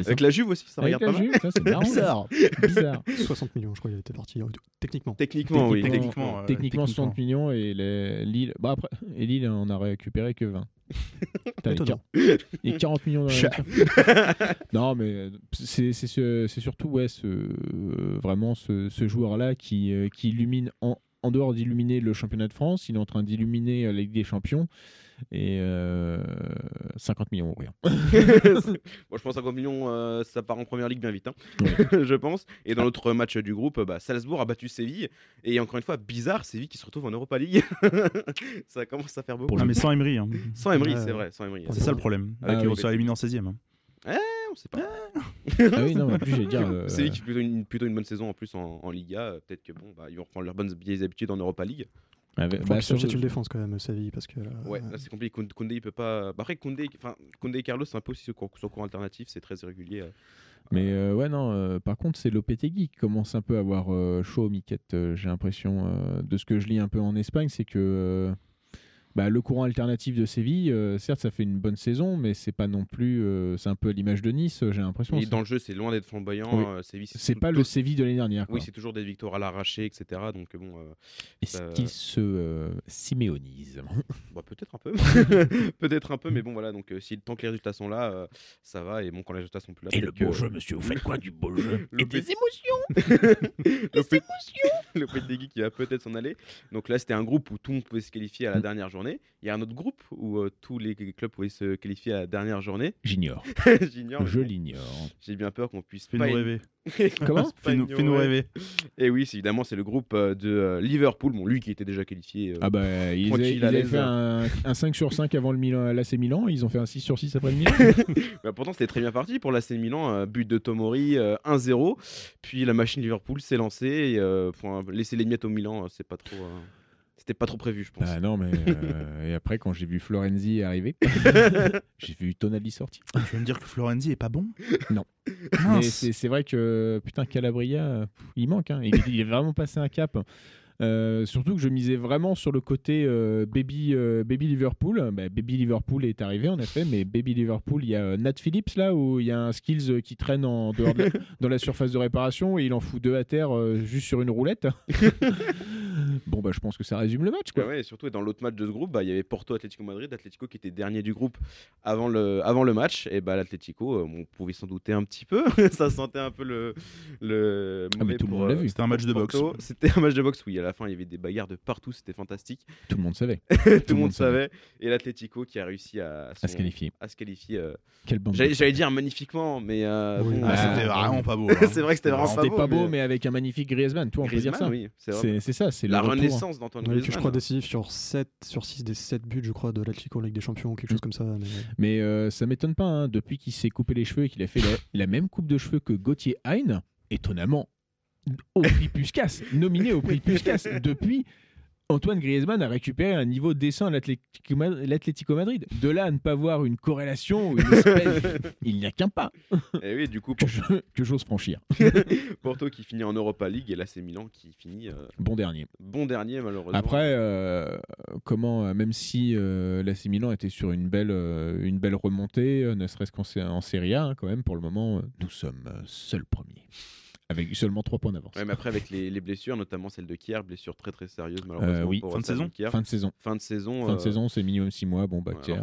Avec la Juve aussi, ça Avec regarde la pas mal. Juve, ça, c'est marrant. Bizarre. Bizarre. 60 millions, je crois, il était parti. euh, Techniquement. Techniquement, oui. Techniquement, Techniquement, ouais, techniquement, techniquement. 60 millions et les- Lille. Bah après, et Lille, on a récupéré que 20. Putain, les Étonnant. quar- et 40 millions dans la. Non, mais euh, c'est c'est ce- c'est surtout ouais, ce, euh, vraiment ce, ce joueur-là qui, euh, qui illumine, en, en dehors d'illuminer le championnat de France, il est en train d'illuminer euh, la Ligue des Champions. Et euh, 50 millions, rien. bon, je pense 50 millions, euh, ça part en première ligue bien vite, hein, Ouais. je pense. Et dans l'autre match du groupe, bah, Salzbourg a battu Séville. Et encore une fois, bizarre, Séville qui se retrouve en Europa League. ça commence à faire beaucoup. Ah, mais sans Emery. hein. Sans Emery, c'est vrai, sans Emery. C'est ça le problème. Avec Ah oui. Sont éliminés en 16ème. on pas. Ah oui, non, en plus, j'allais dire. euh, Séville qui fait plutôt une, plutôt une bonne saison en plus en, en Liga. euh, Peut-être que bon, bah, ils vont reprendre leurs bonnes vieilles habitudes en Europa League. avec- Faut bah, qu'il sur- défense quand même, Savi, parce que. là, Ouais, là c'est compliqué. Koundé, Koundé, il peut pas. Bah, après, Koundé, enfin, Koundé et Carlos, c'est un peu aussi sur cours, alternatif, c'est très irrégulier. euh. Mais euh, ouais, non, euh, par contre, c'est Lopetegui qui commence un peu à avoir euh, chaud au miquette. euh, J'ai l'impression, euh, de ce que je lis un peu en Espagne, c'est que euh, bah, le courant alternatif de Séville, euh, certes, ça fait une bonne saison, mais c'est pas non plus. euh, c'est un peu à l'image de Nice, j'ai l'impression. Et dans le jeu, c'est loin d'être flamboyant. Oui. euh, Séville, C'est pas tout- le Séville de l'année dernière. quoi. Oui, c'est toujours des victoires à l'arraché, etc. Donc bon, euh, Est-ce ça- qu'il se euh, siméonise bah, peut-être un peu, peut-être un peu, mais bon voilà. Donc euh, si tant que les résultats sont là, euh, ça va. Et bon, quand les résultats sont plus là, peut-être que- monsieur, vous faites quoi du beau jeu Le P- émotions le P- le Pétegui qui va peut-être s'en aller. Donc là, c'était un groupe où tout le monde pouvait se qualifier à la Mm. dernière journée. Il y a un autre groupe où euh, tous les clubs pouvaient se qualifier à la dernière journée. J'ignore. J'ignore. Je l'ignore. J'ai bien peur qu'on puisse Fais-nous pas. rêver. Comment Fais-nous fais-nous rêver. Et oui, c'est évidemment, c'est le groupe euh, de euh, Liverpool. Bon, lui qui était déjà qualifié. euh, Ah bah, ils, Tranquille, avaient, ils à avaient l'aise. fait un, un 5 sur 5 avant le Milan, l'AC Milan, ils ont fait un 6 sur 6 après le Milan. Bah, pourtant, c'était très bien parti pour l'AC Milan. euh, but de Tomori, euh, 1-0. Puis la machine Liverpool s'est lancée. Et, euh, pour un- laisser les miettes au Milan, euh, c'est pas trop. euh, C'était pas trop prévu, je pense. Bah non, mais euh, et après, quand j'ai vu Florenzi arriver, j'ai vu Tonali sortir. Tu veux me dire que Florenzi est pas bon? Non. Mais c'est c'est vrai que, putain, Calabria, euh, pff, il manque. hein. Il, il est vraiment passé un cap. Euh, surtout que je misais vraiment sur le côté euh, baby, euh, baby Liverpool. Bah, baby Liverpool est arrivé en effet, mais Baby Liverpool, il y a euh, Nat Phillips là où il y a un skills euh, qui traîne en dehors de la- dans la surface de réparation et il en fout deux à terre euh, juste sur une roulette. Bon bah je pense que ça résume le match quoi. Ouais, ouais, et surtout, dans l'autre match de ce groupe, bah, il y avait Porto Atlético Madrid. Atlético qui était dernier du groupe avant le, avant le match. Et bah, l'Atlético, euh, on pouvait s'en douter un petit peu. ça sentait un peu le. le Ah, mais tout le pour, monde l'a euh, vu. C'était un match de boxe. C'était un match de boxe, oui. À la fin, il y avait des bagarres de partout. C'était fantastique. Tout le monde savait Tout, le monde savait. Et l'Atlético qui a réussi à, se qualifier. à se qualifier. euh. J'allais dire magnifiquement, mais. euh, Oui. bon, Ah, Ah, C'était vraiment pas beau. hein. c'est vrai que c'était vraiment pas C'était beau. pas beau, mais- mais avec un magnifique Griezmann, toi on peut dire ça. oui, c'est vrai. C'est c'est La renaissance d'Antoine Griezmann. que je crois décisif sur 7 sur 6 des 7 buts, je crois, de l'Atlético en Ligue des Champions, quelque chose Mm. comme ça. mais- Mais euh, ça m'étonne pas, hein, depuis qu'il s'est coupé les cheveux et qu'il a fait la, la même coupe de cheveux que Gauthier Hein, étonnamment, au prix Puskas, nominé au prix Puskas. Depuis, Antoine Griezmann a récupéré un niveau décent à l'Atlético Ma- l'Atlético Madrid. De là à ne pas voir une corrélation, une espèce- il n'y a qu'un pas Et oui, du coup, que j'ose franchir. Porto qui finit en Europa League et l'AC Milan qui finit euh, Bon dernier. bon dernier malheureusement. Après, euh, comment, euh, même si euh, l'AC Milan était sur une belle, une belle remontée, ne serait-ce qu'en Serie A, hein, quand même, pour le moment, nous sommes seuls premiers. Avec seulement 3 points d'avance. Ouais, mais après avec les, les blessures, notamment celle de Kier, blessure très très sérieuse malheureusement. Euh, oui. pour Fin de saison Kier. Fin de saison. Fin de saison. Fin de euh, saison, c'est minimum 6 mois. Bon, bah, que, euh,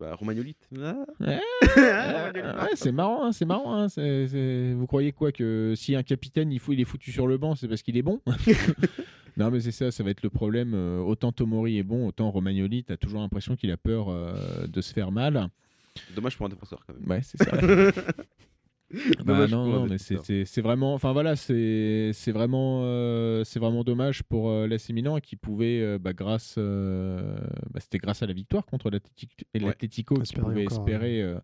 bah, Romagnoli. Ah. Ouais. Ouais, c'est marrant, hein, c'est marrant. hein, Vous croyez quoi que si un capitaine il, faut, il est foutu sur le banc, c'est parce qu'il est bon? Non, mais c'est ça, ça va être le problème. euh, Autant Tomori est bon, autant Romagnoli, t'as toujours l'impression qu'il a peur euh, de se faire mal. Dommage pour un défenseur quand même. Ouais, c'est ça. Bah Dommage non, non, mais c'est- vraiment, enfin voilà, c'est c'est vraiment, euh, c'est vraiment dommage pour euh, l'AC Milan qui pouvait, euh, bah, grâce, euh, bah, c'était grâce à la victoire contre l'Atlético l'Atlético qui Espérer pouvait encore, espérer euh,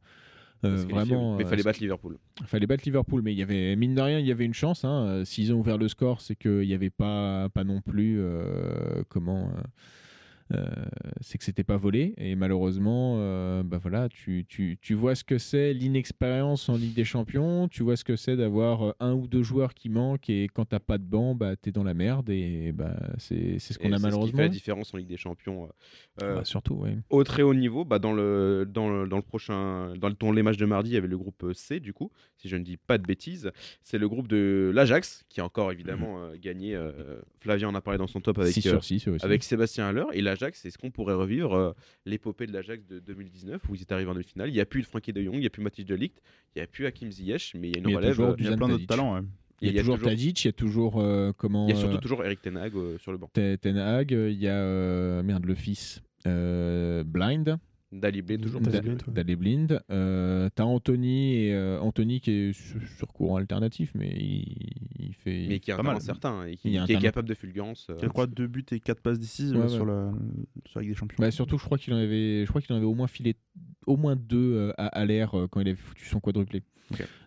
euh, qualifier, vraiment. Mais euh, fallait battre Liverpool. fallait battre Liverpool, mais il y avait mine de rien, il y avait une chance. Hein. Euh, S'ils ont ouvert le score, c'est qu'il n'y avait pas, pas non plus euh, comment. Euh, c'est que c'était pas volé et malheureusement euh, bah voilà tu, tu, tu vois ce que c'est l'inexpérience en Ligue des Champions tu vois ce que c'est d'avoir euh, un ou deux joueurs qui manquent et quand t'as pas de banc bah t'es dans la merde et bah c'est ce qu'on a c'est Ce qui fait malheureusement la différence en Ligue des Champions. Bah, surtout ouais. au très haut niveau, bah dans, le, dans, le, dans le prochain, dans le, dans les matchs de mardi, il y avait le groupe C, du coup, si je ne dis pas de bêtises. C'est le groupe de l'Ajax, qui a encore évidemment euh, gagné. euh, Flavien en a parlé dans son top avec, 6 euh, sur 6 aussi. avec Sébastien Haller. Et l'Ajax, est-ce qu'on pourrait revivre euh, l'épopée de l'Ajax de 2019, où ils étaient arrivés en demi-finale Il n'y a plus de Frankie de Jong, il n'y a plus Mathis de Ligt, il n'y a plus Hakim Ziyech, mais il y a une Mais il y a relève. toujours euh, Il y a plein d'autres talents. il y a, toujours, Tadic il y a toujours euh, comment il y a surtout euh, toujours Eric Ten Hag euh, sur le banc. Ten Ten Hag, il y a euh, merde le fils euh, Blind, Dali Blé, toujours. Dali Da- Blind, ouais. Dali Blind. Euh, T'as Anthony et euh, Anthony qui est sur, sur courant alternatif, mais il, il fait. Mais qui est un Pas mal. certain et Il qui, est talent. capable de fulgurance. euh, Il y a quoi deux buts et quatre passes décisives Ouais, euh, sur la sur la Ligue des Champions. Bah, surtout, je crois qu'il en avait, je crois qu'il en avait au moins filé au moins deux à, à l'air quand il avait foutu son quadruplé.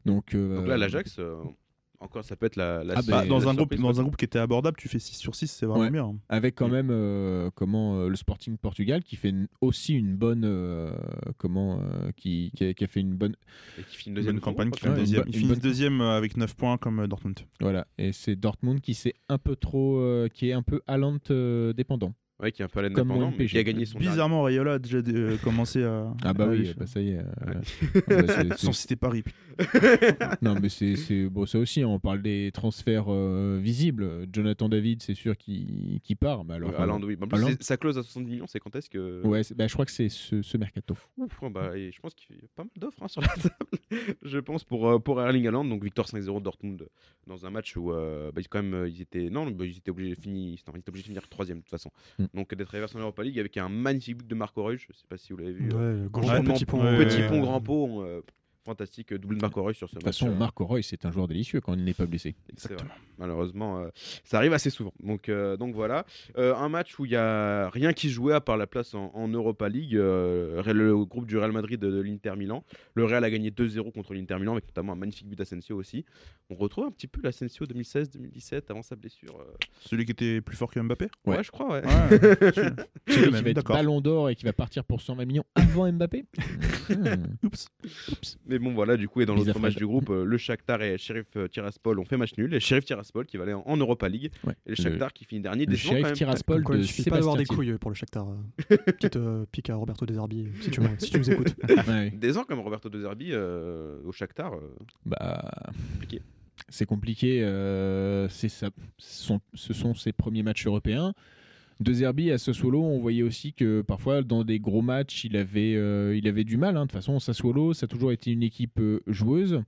Donc, euh, Donc là, l'Ajax, euh, encore, ça peut être la. la Ah, Bah, dans la un groupe dans un groupe qui était abordable, tu fais 6 sur 6, c'est vraiment Ouais. bien. hein. avec quand Mm. même euh, comment euh, le Sporting Portugal qui fait une- aussi une bonne euh, comment euh, qui, qui a, qui a fait une bonne Et qui finit une deuxième bonne campagne qui fait Ouais, une deuxième. Ils une finissent bonne- deuxième avec 9 points comme Dortmund. voilà et c'est Dortmund qui s'est un peu trop euh, qui est un peu Haaland euh, dépendant. Ouais, qui est un peu à l'indépendant, mais qui a gagné son dernier. Bizarrement, Rayola a déjà euh, commencé à. Ah bah à oui, bah ça y est. euh, Ouais. ah bah Sans citer Paris. Non, mais c'est bon, ça aussi, hein, on parle des transferts euh, visibles. Jonathan David, c'est sûr qu'il qu'il part. Mais alors, Euh, Haaland, oui. En plus, c'est- sa clause à 70 millions, c'est quand est-ce que. ouais, c'est- bah, je crois que c'est ce, ce mercato. Ouf, ouais, bah, et je pense qu'il y a pas mal d'offres hein, sur la table. je pense pour, euh, pour Erling Haaland, donc victoire 5-0 de Dortmund dans un match où euh, bah, quand même euh, ils étaient non, bah, ils étaient obligés de finir, non, ils étaient obligés de finir troisième de toute façon. Mm. Donc d'être reversé en Europa League avec un magnifique but de Marco Reus, je sais pas si vous l'avez vu. Ouais, euh, grand enchaînement, petit pont. petit pont, grand pot, euh, fantastique euh, double de Marco Reus sur ce De toute match. façon, euh, Marco Roy, c'est un joueur délicieux quand il n'est pas blessé. Exactement. Malheureusement, euh, ça arrive assez souvent. Donc, euh, donc voilà. Euh, un match où il n'y a rien qui se jouait à part la place en, en Europa League. euh, le groupe du Real Madrid de, de l'Inter Milan. Le Real a gagné 2-0 contre l'Inter Milan avec notamment un magnifique but d'Asensio aussi. On retrouve un petit peu l'Asensio 2016-2017 avant sa blessure. euh. Celui qui était plus fort que Mbappé? Ouais, Ouais. je crois, ouais. Ouais, celui- qui va être ballon d'or et qui va partir pour 120 millions avant Mbappé? Hmm. Oups. Mais bon, voilà, du coup, et dans l'autre match du groupe, euh, le Shakhtar et Sheriff euh, Tiraspol ont fait match nul. Et Sheriff Tiraspol qui va aller en, en Europa League. Ouais. Et le Shakhtar qui finit dernier. Le même. Tiraspol il de ne suffit pas d'avoir des couilles pour le Shakhtar. euh. Petite euh, pique à Roberto Deserbi, si tu, si tu nous écoutes. Ouais. Des ans comme Roberto De Zerbi euh, au Shakhtar. euh, Bah, Compliqué. c'est compliqué. euh, c'est ça, ce sont, ce sont ses premiers matchs européens. De Zerbi à Sassuolo, on voyait aussi que parfois dans des gros matchs, il avait, euh, il avait du mal. hein. De toute façon, Sassuolo, ça a toujours été une équipe euh, joueuse,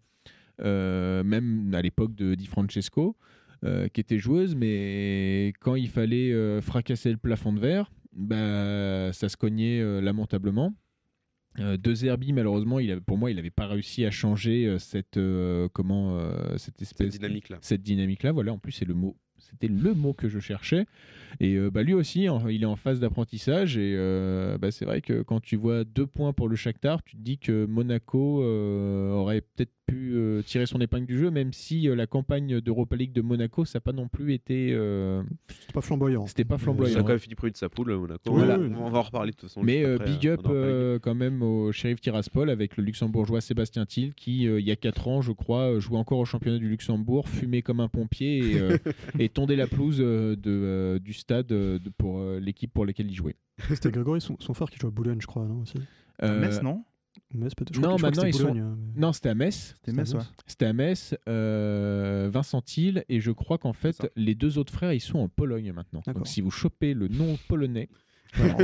euh, même à l'époque de Di Francesco, euh, qui était joueuse, mais quand il fallait fracasser le plafond de verre, bah, ça se cognait lamentablement. De Zerbi, malheureusement, il pour moi, il n'avait pas réussi à changer cette, euh, comment, euh, cette espèce cette dynamique-là. cette dynamique-là. Voilà, en plus, c'est le mot. C'était le mot que je cherchais. Et euh, bah, lui aussi, il est en phase d'apprentissage. Et euh, bah, c'est vrai que quand tu vois deux points pour le Shakhtar, tu te dis que Monaco euh, aurait peut-être pu euh, tirer son épingle du jeu, même si euh, la campagne d'Europa League de Monaco, ça n'a pas non plus été. euh, C'était pas flamboyant. C'était pas Ça a flamboyant. quand même fini premier de sa poule, Monaco. Oui, Voilà. oui. On va en reparler de toute façon. Mais juste euh, après, big euh, up en euh, quand même au shérif Tiraspol avec le luxembourgeois Sébastien Thiel qui, euh, il y a 4 ans, je crois, euh, jouait encore au championnat du Luxembourg, fumait comme un pompier et, euh, et tondait la pelouse euh, de, euh, du stade euh, de- pour euh, l'équipe pour laquelle il jouait. C'était Grégory, son, son frère qui joue à Boulogne, je crois, non aussi? Euh, Metz, non? Metz, peut-être. Je Non, maintenant, c'était ils sont- Boulogne, hein, Non, c'était à Metz. C'était Metz, ouais. C'était à Metz, euh, Vincent Thiel, et je crois qu'en fait, les deux autres frères, ils sont en Pologne maintenant. Donc si vous chopez le nom polonais, Alors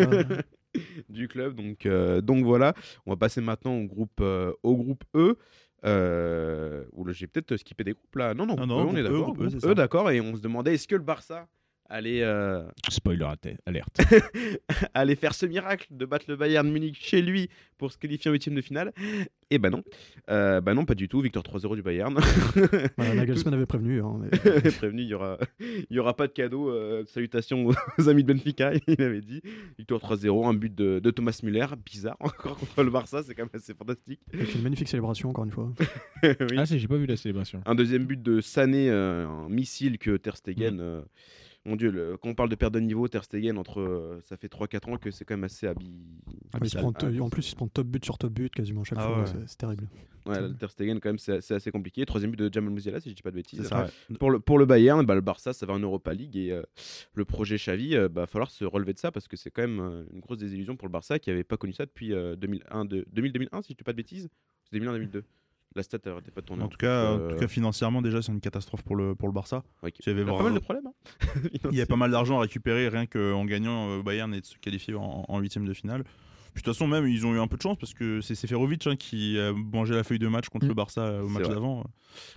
du club. Donc, euh, donc voilà, on va passer maintenant au groupe, euh, au groupe E. Euh, j'ai peut-être skippé des groupes là. Non, non, Non, groupe non, E, on est E, d'accord. E, E, d'accord. Et on se demandait est-ce que le Barça allait, euh, spoiler alerte. allait faire ce miracle de battre le Bayern Munich chez lui pour se qualifier en huitième de finale Et ben non. Euh, bah non, pas du tout. Victoire 3-0 du Bayern. voilà, Nagelsmann avait prévenu. hein, mais- prévenu, il y aura, y aura pas de cadeau. euh, salutations aux amis de Benfica, il avait dit. Victoire 3-0, un but de, de Thomas Müller, bizarre encore contre le Barça, c'est quand même assez fantastique. Avec une magnifique célébration, encore une fois. Oui. Ah, c'est- j'ai pas vu la célébration. Un deuxième but de Sané, euh, un missile que Ter Stegen. Mm. Euh, mon Dieu, le- quand on parle de perte de niveau, Ter Stegen, entre, euh, ça fait 3-4 ans que c'est quand même assez habi... prend, Ah, en plus, il se prend top but sur top but quasiment chaque Ah fois. ouais. c'est- terrible. Ouais, Ter Stegen, quand même, c'est assez compliqué. Troisième but de Jamal Musiala, si je dis pas de bêtises. Pour le, pour le Bayern, bah, le Barça, ça va en Europa League et euh, le projet Xavi, il va falloir se relever de ça parce que c'est quand même euh, une grosse désillusion pour le Barça qui n'avait pas connu ça depuis euh, 2001, de, 2000-2001, si je dis pas de bêtises. C'est 2001-2002. La stat n'arrêtait pas de tourner. En tout, cas, en Euh, tout cas, financièrement, déjà, c'est une catastrophe pour le, pour le Barça. ouais, il y avait il y a pas mal de problèmes. hein. Il y a pas mal d'argent à récupérer rien qu'en gagnant euh, Bayern et de se qualifier en en huitième de finale. Puis de toute façon, même, ils ont eu un peu de chance parce que c'est Seferovic hein, qui a mangé la feuille de match contre Mm. le Barça euh, au match d'avant.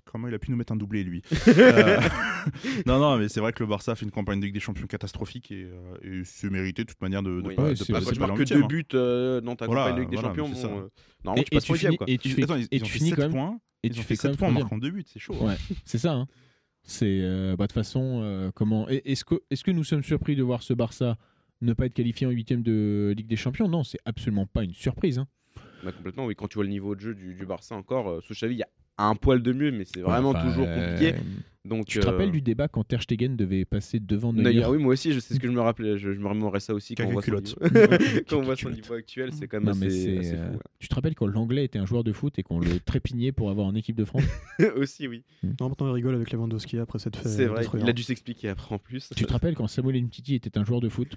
Comment il a pu nous mettre un doublé, lui Euh, Non, non, mais c'est vrai que le Barça a fait une campagne de Ligue des Champions catastrophique et, euh, et c'est mérité de toute manière de, de Oui. pas, Ouais, de pas tu marques que deux hein. buts euh, dans ta Voilà, campagne de Ligue des voilà, Champions, bon, euh, normalement, Et- tu passes et tu attends, ils, et ils ont tu finis 7 quand même- points. Et tu fais fait quand 7 points en marquant deux buts, c'est chaud. Ouais, c'est ça. hein. C'est euh, bah, de toute façon euh, comment et- est-ce que est-ce que nous sommes surpris de voir ce Barça ne pas être qualifié en huitième de Ligue des Champions Non, c'est absolument pas une surprise. hein. Bah, complètement, oui. Quand tu vois le niveau de jeu du, Barça encore, euh, sous Xavi, il y a un poil de mieux, mais c'est vraiment Enfin, toujours euh, compliqué. Donc, Tu te euh, rappelles du débat quand Ter Stegen devait passer devant Neuer, oui, moi aussi, je sais ce que je me rappelais. Je, je me remémorais ça aussi quand on voit son culotte. niveau, quand on voit son niveau actuel. C'est quand même Non, assez, euh, fou. Tu te rappelles quand l'anglais était un joueur de foot et qu'on le trépignait pour avoir en équipe de France? Aussi, oui. Non, maintenant, il rigole avec Lewandowski après cette fête. C'est vrai. Il a dû s'expliquer après en plus. Tu te rappelles quand Samuel Umtiti était un joueur de foot?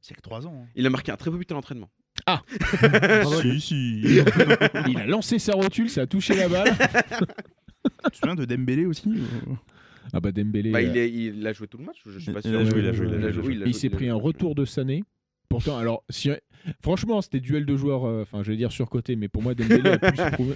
C'est que 3 ans. Il a marqué un très beau but à l'entraînement. Hein. si, si. Il a lancé sa rotule, ça a touché la balle. tu te souviens de Dembélé aussi Ah bah Dembélé. Bah, euh, il, est- il a joué tout le match, je suis pas Il sûr. a joué, il a joué, il a joué, il a il joué, s'est pris un retour de Sané. Pourtant, alors, si, franchement, c'était duel de joueurs, euh, enfin, je vais dire surcoté, mais pour moi, Dembélé a plus prouvé.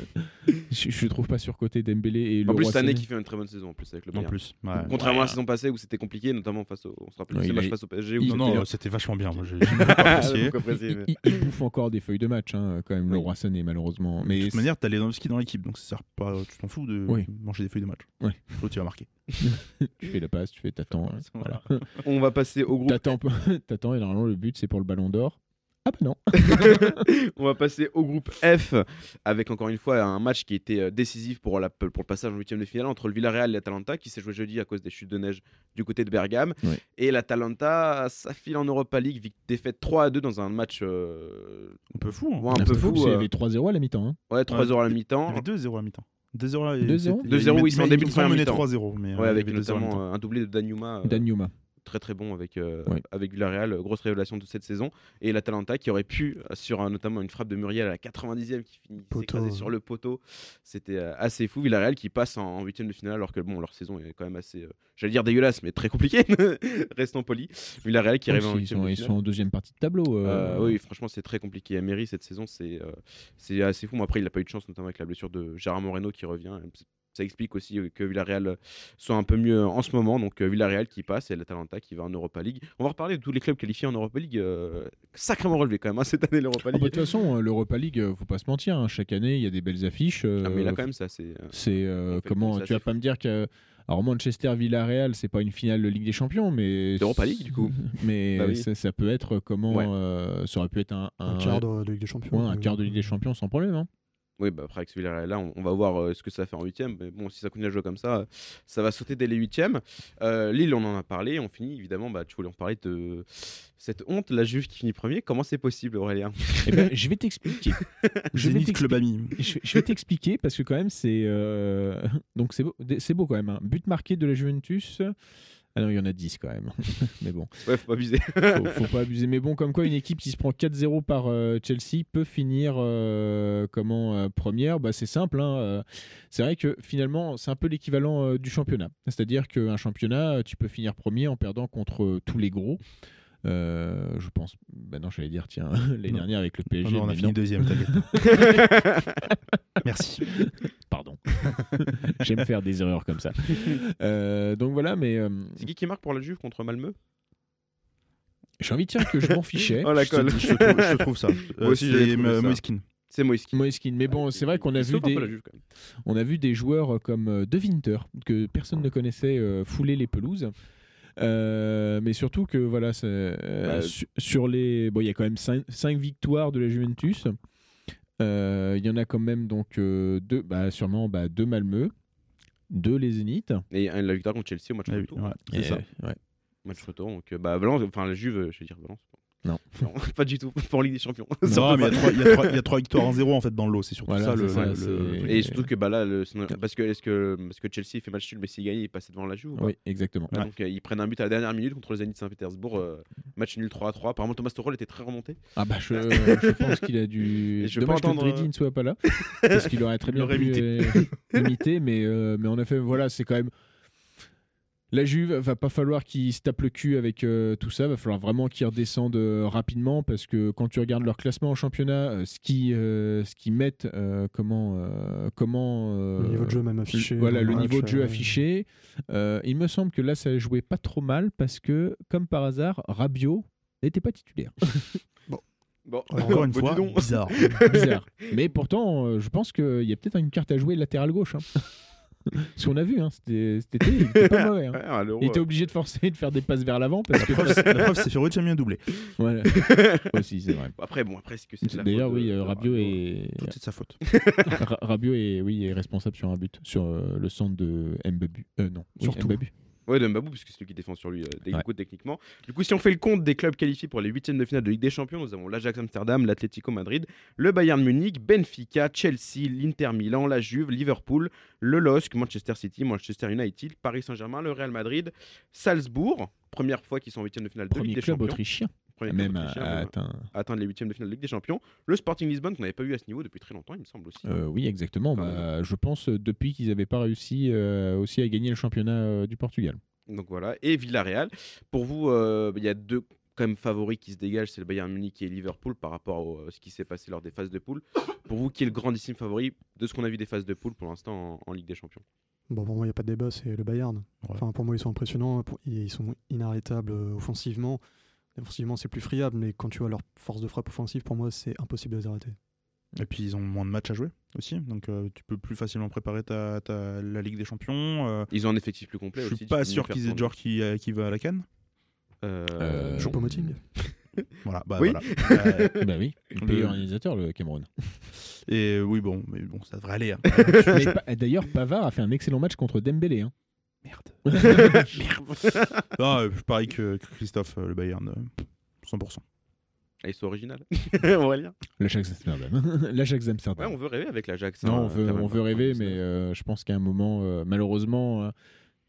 Je, je trouve pas surcoté Dembélé et le En plus, Sané Sané. qui fait une très bonne saison en plus avec le En Bayern. plus. ouais. Contrairement à la saison passée où c'était compliqué, notamment face au, on se rappelle Ouais, ce il match a- face au PSG. Où il- Non, c'était- non, c'était vachement bien. Moi, j'ai j'ai beaucoup apprécié. Beaucoup apprécié, mais- Il, il bouffe encore des feuilles de match, hein, quand même, le roi Sané, malheureusement. De toute manière, t'as Lewandowski dans l'équipe, donc ça sert pas. Tu t'en fous de Oui. manger des feuilles de match. Oui. L'autre, tu vas marquer. tu fais la passe, tu fais t'attends. voilà. On va passer au groupe T'attends, t'attends, et normalement, le but, c'est pour le ballon d'or. Ah bah non. On va passer au groupe F avec encore une fois un match qui était euh, décisif pour, la, pour le passage en huitième de finale entre le Villarreal et l'Atalanta qui s'est joué jeudi à cause des chutes de neige du côté de Bergame. Et l'Atalanta, ça file en Europa League, défaite 3 à 2 dans un match euh, Un peu fou. hein. ouais, un peu fou. Il y euh, avait 3-0 à la mi-temps. hein. ouais, 3 heures à la Il y mi-temps. avait 2-0 à la mi-temps. 2-0 et 2-0? c'était- 2-0, oui, c'est en début de ils première mi-temps. 3-0. mais, euh, Ouais, avec avait 2-0 à la notamment euh, un doublé de Danjuma. euh, Dan Yuma. Très très bon avec, euh, avec Villarreal, grosse révélation de cette saison. Et l'Atalanta qui aurait pu, euh, sur un- notamment une frappe de Muriel à la 90e qui finit s'écraser sur le poteau, c'était euh, assez fou. Villarreal qui passe en huitième de finale alors que bon, leur saison est quand même assez, euh, j'allais dire dégueulasse, mais très compliquée, restons polis. Villarreal qui arrive en ils, sont, de ils finale. sont en deuxième partie de tableau. oui, franchement, c'est très compliqué. Emery, cette saison, c'est c'est assez fou. Après, il n'a pas eu de chance, notamment avec la blessure de Gérard Moreno qui revient. Ça explique aussi euh, que Villarreal soit un peu mieux en ce moment. Donc, euh, Villarreal qui passe et l'Atalanta qui va en Europa League. On va reparler de tous les clubs qualifiés en Europa League. euh, sacrément relevé quand même hein, cette année, l'Europa Ah bah, League. de toute façon, euh, l'Europa League, euh, faut pas se mentir. hein, chaque année, il y a des belles affiches. euh, Ah, mais là, quand même, c'est euh, C'est euh, comment comme ça, Tu vas pas me dire que alors Manchester Villarreal c'est pas une finale de Ligue des Champions mais D'Europa League, du coup. mais Bah oui. ça, ça peut être comment Ouais. euh, ça aurait pu être un, Un un- quart de, de Ligue des Champions. ouais, un euh, quart de Ligue des Champions sans problème hein. Oui, bah après avec ce Villarreal-là, on, on va voir euh, ce que ça fait en huitième. Mais bon, si ça continue à jouer comme ça, euh, ça va sauter dès les huitièmes. Euh, Lille, on en a parlé. On finit évidemment. Bah, tu voulais en parler de cette honte, la Juve qui finit premier. Comment c'est possible, Aurélien? Eh ben, je vais t'expliquer. Je vais t'expliquer. Club Ami. Je, je vais t'expliquer parce que quand même c'est euh, donc c'est beau, c'est beau quand même. hein. But marqué de la Juventus. Ah non, il y en a 10 quand même. Mais bon, Ouais, faut pas abuser. faut, faut pas abuser. Mais bon, comme quoi une équipe qui se prend 4-0 par euh, Chelsea peut finir euh, comment euh, première. Bah, c'est simple. hein, euh, C'est vrai que finalement c'est un peu l'équivalent du championnat. C'est-à-dire qu'un championnat, tu peux finir premier en perdant contre tous les gros. Euh, je pense. Bah non, j'allais dire tiens l'année Non. dernière avec le PSG. non, on a fini non. deuxième. Merci. Pardon. J'aime faire des erreurs comme ça. Euh, donc voilà, mais euh, c'est qui qui marque pour la Juve contre Malmö? J'ai envie de dire que je m'en fichais. Oh la Je te, colle. je te trouve, je te trouve ça. Moi aussi, ça. Moiskin. C'est Moïski. Moiskin. Mais bon, c'est vrai qu'on a vu des, Juve, on a vu des joueurs comme De Winter que personne ne connaissait euh, fouler les pelouses. Euh, mais surtout que voilà, euh, Bah, sur les, bon, il y a quand même 5, victoires de la Juventus. Euh, Il y en a quand même donc euh, deux, bah, sûrement bah, deux Malmö, deux les Zénith. Et euh, la victoire contre Chelsea au match retour. ouais, c'est ça. ouais. Match retour. Donc, bah, Valence, enfin la Juve, je vais dire Valence. Non. pas du tout. Pour Ligue des Champions. Non, mais il y a trois- victoires en zéro en fait dans le lot. C'est surtout Voilà, ça le. c'est ça, le- c'est- le- Et surtout que bah là, le- parce que est-ce que parce que Chelsea fait match nul, mais s'il gagne, il passe devant la Juve. Oui, exactement. Ouais, Donc euh, ils prennent un but à la dernière minute contre le Zénith Saint-Pétersbourg, euh, match nul 3 à 3. Apparemment Thomas Tuchel était très remonté. Ah bah je, je pense qu'il a dû. Et je Dommage pas que entendre, Dridi ne soit pas là, parce qu'il aurait très bien pu imité. euh, imiter, mais euh, mais en effet voilà c'est quand même. La Juve va pas falloir qu'il se tape le cul avec euh, tout ça, va falloir vraiment qu'ils redescendent euh, rapidement parce que quand tu regardes leur classement en championnat, euh, ce qui euh, ce qu'ils mettent, euh, comment euh, comment euh, Le niveau de jeu même affiché. voilà le match, niveau de jeu affiché. Euh, il me semble que là ça a joué pas trop mal parce que comme par hasard Rabiot n'était pas titulaire. Bon, Encore une fois, donc. bizarre. bizarre. Mais pourtant, euh, je pense qu'il y a peut-être une carte à jouer latéral gauche. Hein. Ce qu'on a vu, hein, c'était cet été, il était pas mauvais. hein. Ouais, à l'Euro, Il était obligé de forcer, de faire des passes vers l'avant parce que. La preuve, c'est- la preuve, c'est Ferrovic a mis un doublé. Voilà. Aussi, c'est vrai. Après, bon, après, est-ce que c'est de la D'ailleurs, oui, euh, Rabiot est. Tout c'est de sa faute. Ra- Rabiot est, oui, est responsable sur un but, sur euh, le centre de Mbabu. Euh, non, oui, Surtout. Mbabu. Ouais, de Mbabou, parce que c'est lui qui défend sur lui, euh, Ouais. techniquement. Du coup, si on fait le compte des clubs qualifiés pour les huitièmes de finale de Ligue des Champions, nous avons l'Ajax Amsterdam, l'Atlético Madrid, le Bayern Munich, Benfica, Chelsea, l'Inter Milan, la Juve, Liverpool, le LOSC, Manchester City, Manchester United, Paris Saint-Germain, le Real Madrid, Salzbourg, première fois qu'ils sont en huitième de finale de Premier Ligue des club Champions. autrichien. Premier club Même à, même atteint. à atteindre les huitièmes de finale de Ligue des Champions. Le Sporting Lisbonne, qu'on n'avait pas eu à ce niveau depuis très longtemps, il me semble aussi. Euh, oui, exactement. Bah, je pense euh, depuis qu'ils n'avaient pas réussi euh, aussi à gagner le championnat euh, du Portugal. Donc voilà, et Villarreal. Pour vous, euh, il y a deux quand même favoris qui se dégagent, c'est le Bayern Munich et Liverpool par rapport à ce qui s'est passé lors des phases de poule. Pour vous, qui est le grandissime favori de ce qu'on a vu des phases de poule pour l'instant en, en Ligue des Champions? Bon, pour moi, il n'y a pas de débat, c'est le Bayern. Enfin, pour moi, ils sont impressionnants. Ils sont inarrêtables euh, offensivement. Défensivement, c'est plus friable, mais quand tu vois leur force de frappe offensive, pour moi, c'est impossible de les arrêter. Et puis ils ont moins de matchs à jouer aussi, donc euh, tu peux plus facilement préparer ta, ta- la Ligue des Champions. euh, Ils ont un effectif plus complet je suis pas sûr qu'ils aient joueurs qui, euh, qui va à la canne. Euh, Euh, Choupo-Moting Voilà, bah Oui. voilà. Bah oui, le Le- pays organisateur, le Cameroun. et oui, bon, mais bon, ça devrait aller. hein. D'ailleurs, Pavard a fait un excellent match contre Dembélé. hein. Merde. Ah, euh, pareil que, que Christophe, euh, le Bayern, euh, 100%. Ah, ils sont originaux. Aurélien L'Ajax Amsterdam. L'Ajax Ouais, Amsterdam. on veut rêver avec l'Ajax. non, hein, on veut, quand même. on veut rêver, mais euh, je pense qu'à un moment, euh, malheureusement, euh,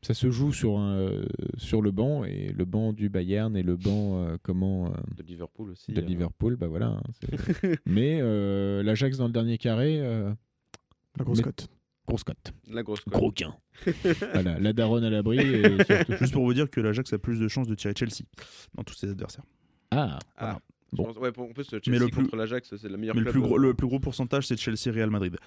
ça se joue sur, un, euh, sur le banc et le banc du Bayern et le banc euh, comment euh, De Liverpool aussi. de euh. Liverpool, bah voilà. hein, mais euh, l'Ajax dans le dernier carré, euh, La grosse Mais- cote. Grosse cote. La grosse cote. Gros quin. voilà, la daronne à l'abri. Juste pour vous dire que l'Ajax a plus de chances de tirer Chelsea dans tous ses adversaires. Ah, Ah, Bon. pense- ouais, pour- en plus, Chelsea Mais le plus- contre l'Ajax, c'est la meilleure Mais le club, plus, gros, le plus gros pourcentage, c'est Chelsea-Real Madrid.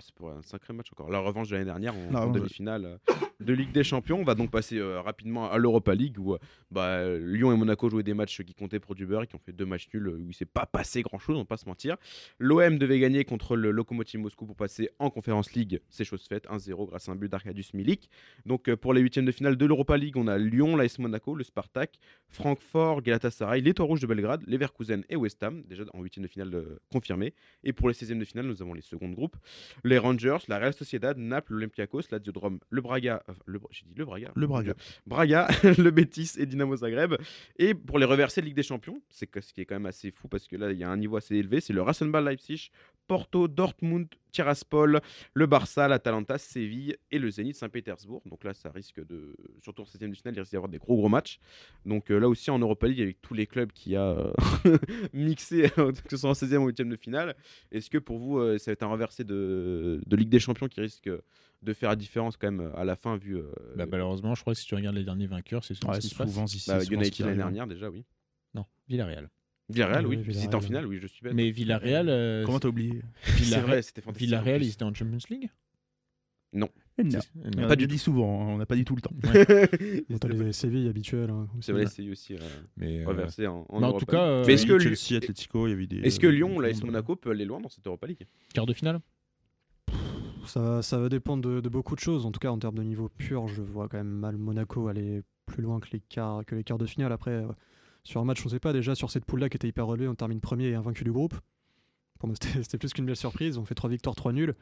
C'est pour un sacré match encore. La revanche de l'année dernière en, La en demi-finale euh, de Ligue des Champions. On va donc passer euh, rapidement à l'Europa League où euh, bah, Lyon et Monaco jouaient des matchs qui comptaient pour du beurre et qui ont fait deux matchs nuls où il s'est pas passé grand-chose, on va pas se mentir. L'OM devait gagner contre le Lokomotiv Moscou pour passer en Conférence League. C'est chose faite, 1-0 grâce à un but d'Arcadius Milik. Donc pour les huitièmes de finale de l'Europa League, on a Lyon, l'AS Monaco, le Spartak, Francfort, Galatasaray, les Toits Rouges de Belgrade, Leverkusen et West Ham, déjà en huitième de finale euh, confirmé. Et pour les 16e de finale, nous avons les secondes groupes. Les Rangers, la Real Sociedad, Naples, l'Olympiakos, la Diodrome, le Braga, euh, le, j'ai dit le Braga, Le Braga. Braga, le Betis et Dynamo Zagreb. Et pour les reversés de Ligue des Champions, c'est ce qui est quand même assez fou parce que là il y a un niveau assez élevé, c'est le Rasenball Leipzig, Porto, Dortmund, Tiraspol, le Barça, l'Atalanta, Séville et le Zénith Saint-Pétersbourg. Donc là ça risque de, surtout en 7 de finale, il risque d'y avoir des gros gros matchs. Donc euh, là aussi en Europa League avec tous les clubs qui a euh, mixé, que ce soit en 16e ou 8e de finale, est-ce que pour vous euh, ça va être un reversé de, de Ligue des Champions qui risque de faire la différence quand même à la fin vu euh, Bah, malheureusement, je crois que si tu regardes les derniers vainqueurs, c'est souvent Ouais, ce qui se passe. souvent, si c'est bah, souvent United l'année arrive. dernière déjà oui. Non, Villarreal. Villarreal, Oui, oui. Villarreal, C'était en ouais. finale, oui, je suis bête. Mais Villarreal, euh, Comment t'as oublié c'est Villarreal, vrai, c'était fantastique. Villarreal, en ils étaient en Champions League Non. C'est- On non. a pas dit souvent, hein, on n'a pas dit tout le temps. Bon, t'as les Séville habituels. hein, aussi. C'est vrai, c'est aussi euh, Mais, euh, reversé en, en mais en Europa tout cas, euh, Mais est-ce que, Chelsea, Lyon- Atletico, il y avait des. est-ce que euh, Lyon, l'AS. Monaco peut aller loin dans cette Europa League quart de finale Ça, va- ça va dépendre de, de beaucoup de choses. En tout cas, en termes de niveau pur, je vois quand même mal Monaco aller plus loin que les quarts, que les quarts de finale. Après, euh, sur un match, on sait pas. Déjà, sur cette poule-là qui était hyper relevée, on termine premier et invaincu du groupe. Pour moi, c'était plus qu'une belle surprise. On fait trois victoires, trois nuls.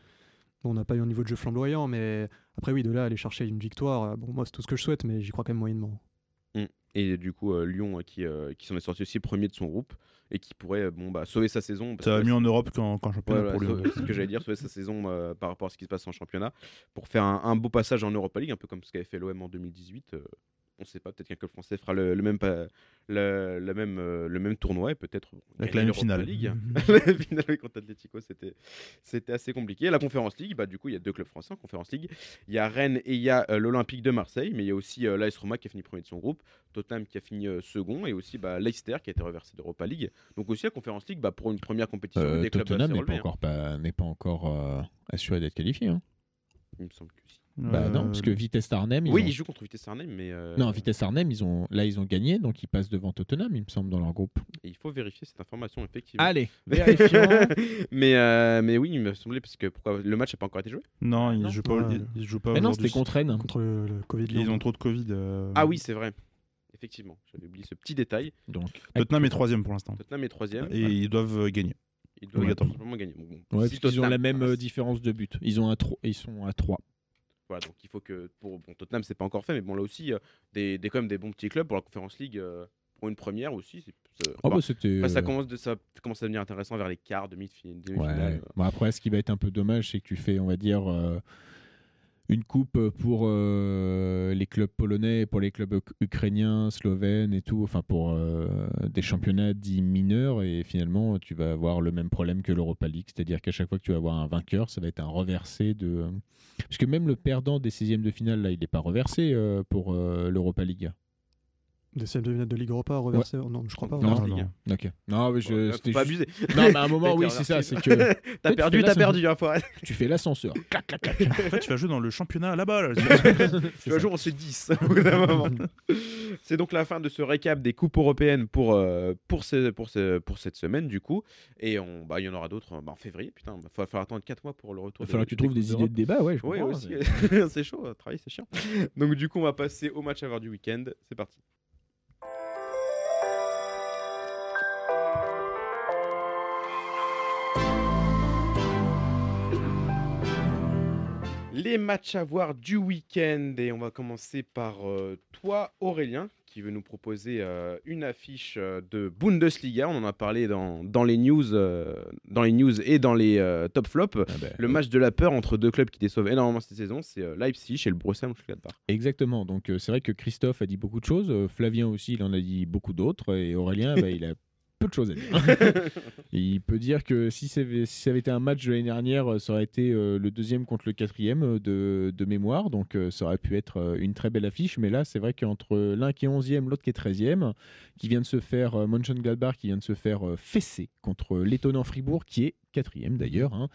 Bon, on n'a pas eu un niveau de jeu flamboyant, mais après, oui, de là, aller chercher une victoire, euh, bon, moi, c'est tout ce que je souhaite, mais j'y crois quand même moyennement. Et du coup, euh, Lyon euh, qui, euh, qui s'en est sorti aussi premier de son groupe et qui pourrait bon, bah, sauver sa saison. Ça va que mieux en Europe qu'en qu'en Ouais, championnat voilà, pour Lyon. sauver- c'est ce que j'allais dire, sauver sa saison euh, par rapport à ce qui se passe en championnat pour faire un, un beau passage en Europa League, un peu comme ce qu'avait fait l'OM en 2018. On ne sait pas, peut-être qu'un club français fera le, le même, pa- le, le même, euh, le même tournoi et peut-être Avec la même finale. League. Mhm. la finale contre Atletico, c'était, c'était assez compliqué. La Conférence League, bah, du coup, il y a deux clubs français en Conférence League. Il y a Rennes et il y a euh, l'Olympique de Marseille, mais il y a aussi euh, l'AS Roma qui a fini premier de son groupe, Tottenham qui a fini euh, second, et aussi bah, Leicester qui a été reversé d'Europa League. Donc aussi la Conférence League, bah, pour une première compétition, des clubs Tottenham assez n'est pas hein. encore, pas, pas encore assuré d'être qualifié. hein. Il me semble que si. Bah non, Euh, parce que Vitesse Arnhem, ils Oui, ont- ils jouent contre Vitesse Arnhem, mais euh, Non, Vitesse Arnhem, ils ont... là, ils ont gagné, donc ils passent devant Tottenham, il me semble, dans leur groupe. il faut vérifier cette information, effectivement. Allez, vérifions. mais, euh, mais oui, il me semblait, parce que pourquoi le match n'a pas encore été joué Non, ils Non. jouent pas, Ouais. ils, ils jouent pas Mais non, c'était contre Rennes. Contre le, le Covid. Ils ont trop de Covid. euh, Ah oui, c'est vrai. Effectivement, j'avais oublié ce petit détail. Donc, Tottenham est troisième pour l'instant. Tottenham est troisième. Et ils doivent euh, gagner. Ils doivent obligatoirement. simplement gagner. Bon, bon, Ouais, si qu'ils ont la même euh, différence de but. Ils, ont un tro- ils sont à 3. Voilà, donc il faut que pour bon, Tottenham c'est pas encore fait, mais bon là aussi euh, des, des quand même des bons petits clubs pour la Conférence League euh, pour une première aussi. c'est- c'est- bon, bah, c'était. après, ça euh, commence de ça commence à devenir intéressant vers les quarts, demi-finale. Ouais. Bon, après, ce qui va être un peu dommage, c'est que tu fais, on va dire, euh, une coupe pour euh, les clubs polonais, pour les clubs uk- ukrainiens, slovènes et tout, enfin pour euh, des championnats dits mineurs, et finalement, tu vas avoir le même problème que l'Europa League, c'est-à-dire qu'à chaque fois que tu vas avoir un vainqueur, ça va être un reversé de. Parce que même le perdant des 16e de finale, là, il n'est pas reversé euh, pour euh, l'Europa League. Des de finale de Ligue Europa reversé Non, je crois pas. Non, ouais. non, non. Ok. Non, mais je. Ouais, faut pas juste- abuser. Non, mais à un moment, T'as oui, c'est ça, c'est que T'as tu perdu, t'as la perdu, hein, tu fais l'ascenseur. Clac, clac, clac. En fait, tu vas jouer dans le championnat là-bas. là. Tu vas jouer, on s'est 10 au bout d'un moment. C'est donc la fin de ce récap des coupes européennes pour, euh, pour, ce- pour, ce- pour cette semaine, du coup. Et on, bah, il y en aura d'autres bah, en février. Putain, il va falloir attendre 4 mois pour le retour. Il va falloir que tu trouves des idées de débat, ouais. Je Oui, aussi. c'est- c'est chaud, euh, travailler, c'est chiant. Donc, du coup, on va passer au match à voir du week-end. C'est parti. Les matchs à voir du week-end. Et on va commencer par euh, toi, Aurélien, qui veut nous proposer euh, une affiche euh, de Bundesliga. On en a parlé dans, dans les, news, dans les news et dans les top flops. Ah ben, Le match de la peur entre deux clubs qui déçoivent énormément cette saison, c'est Leipzig et le Borussia Mönchengladbach. Exactement. Donc c'est vrai que Christophe a dit beaucoup de choses, Flavien aussi, il en a dit beaucoup d'autres, et Aurélien, bah, il a peu de choses à dire. il peut dire que si, si ça avait été un match de l'année dernière, euh, ça aurait été euh, le deuxième contre le quatrième euh, de, de mémoire, donc ça aurait pu être une très belle affiche. Mais là, c'est vrai qu'entre l'un qui est 11e, l'autre qui est 13e, qui vient de se faire, euh, Mönchengladbach qui vient de se faire fesser contre l'étonnant Fribourg, qui est quatrième d'ailleurs. hein.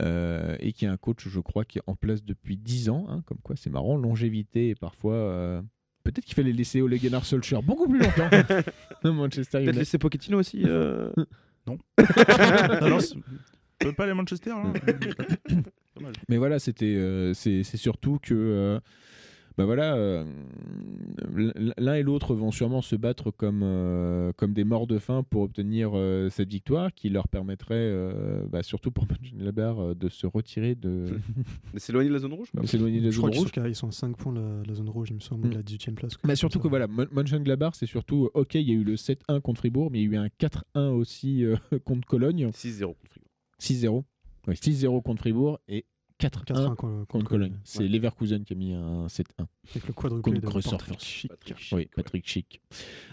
euh, et qui est un coach, je crois, qui est en place depuis 10 ans. hein, comme quoi, c'est marrant, longévité et parfois. euh, Peut-être qu'il fallait laisser Ole Gunnar Solskjaer beaucoup plus longtemps. Manchester Peut-être laisser Pochettino aussi. euh, non, non, c'est- peut pas aller à Manchester là Dommage. Mais voilà, c'était, euh, c'est, c'est surtout que, euh, bah voilà, euh, l'un et l'autre vont sûrement se battre comme, euh, comme des morts de faim pour obtenir euh, cette victoire, qui leur permettrait, euh, bah, surtout pour Mönchengladbach, euh, de se retirer de, de s'éloigner de la zone rouge. de s'éloigner de la Je crois zone qu'ils rouge. sont, ils sont à 5 points de la, la zone rouge, il me semble, Mm. de la 18ème place. Mais surtout que voilà, Mönchengladbach, c'est surtout, ok, il y a eu le 7-1 contre Fribourg, mais il y a eu un 4-1 aussi euh, contre Cologne, 6-0 contre Fribourg. 6-0. Ouais, 6-0 contre Fribourg et 4-1 4-1 contre, contre Cologne. C'est Leverkusen qui a mis un 7-1. Avec le quadruplé Contre de Patrick Force. Schick. Patrick Schick, Oui, ouais. Patrick Schick.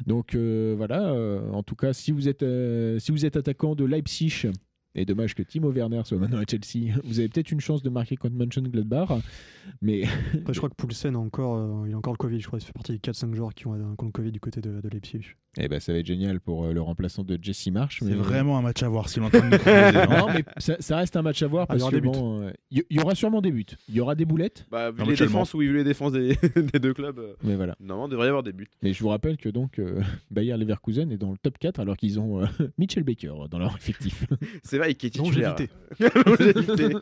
Donc euh, voilà, euh, en tout cas, si vous êtes, euh, si vous êtes attaquant de Leipzig, et dommage que Timo Werner soit maintenant à Chelsea, vous avez peut-être une chance de marquer contre Mönchengladbach, mais Après, je crois que Poulsen a encore, euh, il a encore le Covid. Je crois qu'il fait partie des 4-5 joueurs qui ont un compte Covid du côté de, de Leipzig. eh ben, ça va être génial pour euh, le remplaçant de Jesse Marsh. C'est mais- vraiment un match à voir proposer, hein. Non, mais ça, ça reste un match à voir Ah, il y parce que bon, euh, il y, aura sûrement des buts. Il y aura des boulettes, Bah, vu Non, les défenses, oui, vu les défenses des, des deux clubs, euh, mais voilà. normalement, il devrait y avoir des buts. Mais je vous rappelle que donc euh, Bayer Leverkusen est dans le top 4 alors qu'ils ont euh, Mitchell Baker dans leur effectif. C'est vrai, qui est titulaire. Longévité. Longévité.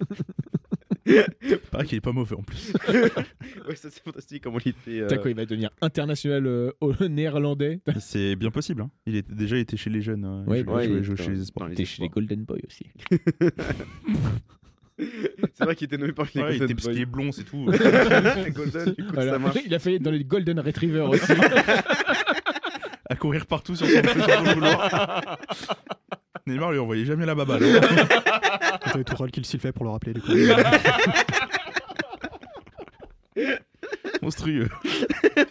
Pareil qu'il est pas mauvais en plus. ouais, ça c'est fantastique comment il était. euh, T'as quoi, il va devenir international euh, néerlandais? C'est bien possible. hein. Il était déjà été chez les jeunes. euh, Ouais, il bah jouait- ouais, jouait- il jouait était chez les T'es chez les. Golden Boys aussi. C'est vrai qu'il était nommé par les Ouais, il Golden était parce qu'il est blond, c'est tout. Golden, du coup, Voilà. ça marche. Il a fait dans les Golden Retrievers aussi. à courir partout sur son, sur son. Neymar lui envoyait jamais la baballe. hein. C'était Tourelle qui le sifflait pour le rappeler. Du coup. Monstrueux.